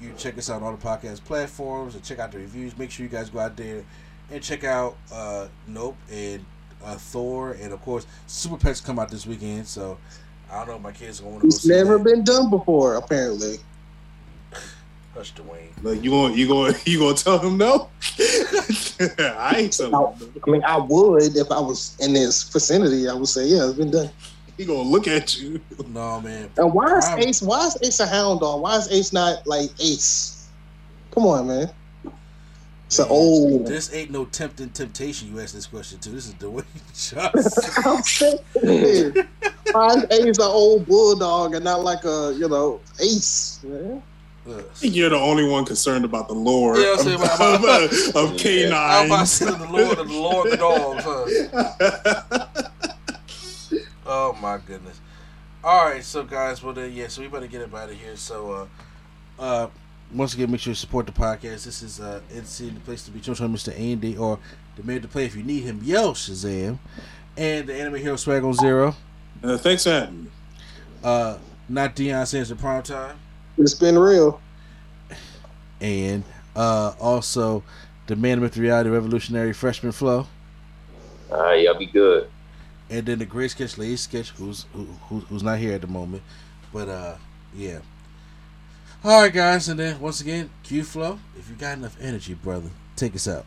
B: you check us out on all the podcast platforms and check out the reviews. Make sure you guys go out there and check out uh, Nope and uh, Thor, and of course Super Pets come out this weekend. So I don't know if my kids are going to go
F: It's
B: see
F: never
B: that.
F: been done before, apparently.
B: Hush, Dwayne.
D: Like you going you going you gonna tell him no? I ain't telling
F: No.
D: him.
F: I mean, I would if I was in this vicinity. I would say, yeah, it's been done.
D: He gonna look at you.
B: No man,
F: And why is
B: Wow.
F: Ace? Why is Ace a hound dog? Why is Ace not like Ace? Come on, man. It's an old.
B: this ain't no tempting temptation. You asked this question too. This is Dwayne Johnson.
F: I'm saying, why is Ace an old bulldog and not like a you know Ace? Man?
D: I think you're the only one concerned about the lore
B: Yeah,
D: of,
B: about-
D: of, of
B: I'm
D: canines.
B: about to the Lord of the Lord of the dogs, huh? Oh my goodness. All right, so guys, well then, yeah, so we better get up out of here. So, uh, uh, once again, make sure you support the podcast. This is uh, NC, the place to be. Join Mr. Andy or the man to play if you need him. Yo, Shazam, and the Anime Hero Swag on Zero.
D: Uh, thanks for having me.
B: Uh, not Deion Sanders at prime time,
F: It's been real.
B: and uh, also the man with reality revolutionary freshman flow.
E: All right, y'all be good.
B: and then the great sketch lady sketch who's who, who, who's not here at the moment but uh yeah all right guys and then once again q flow if you got enough energy brother take us out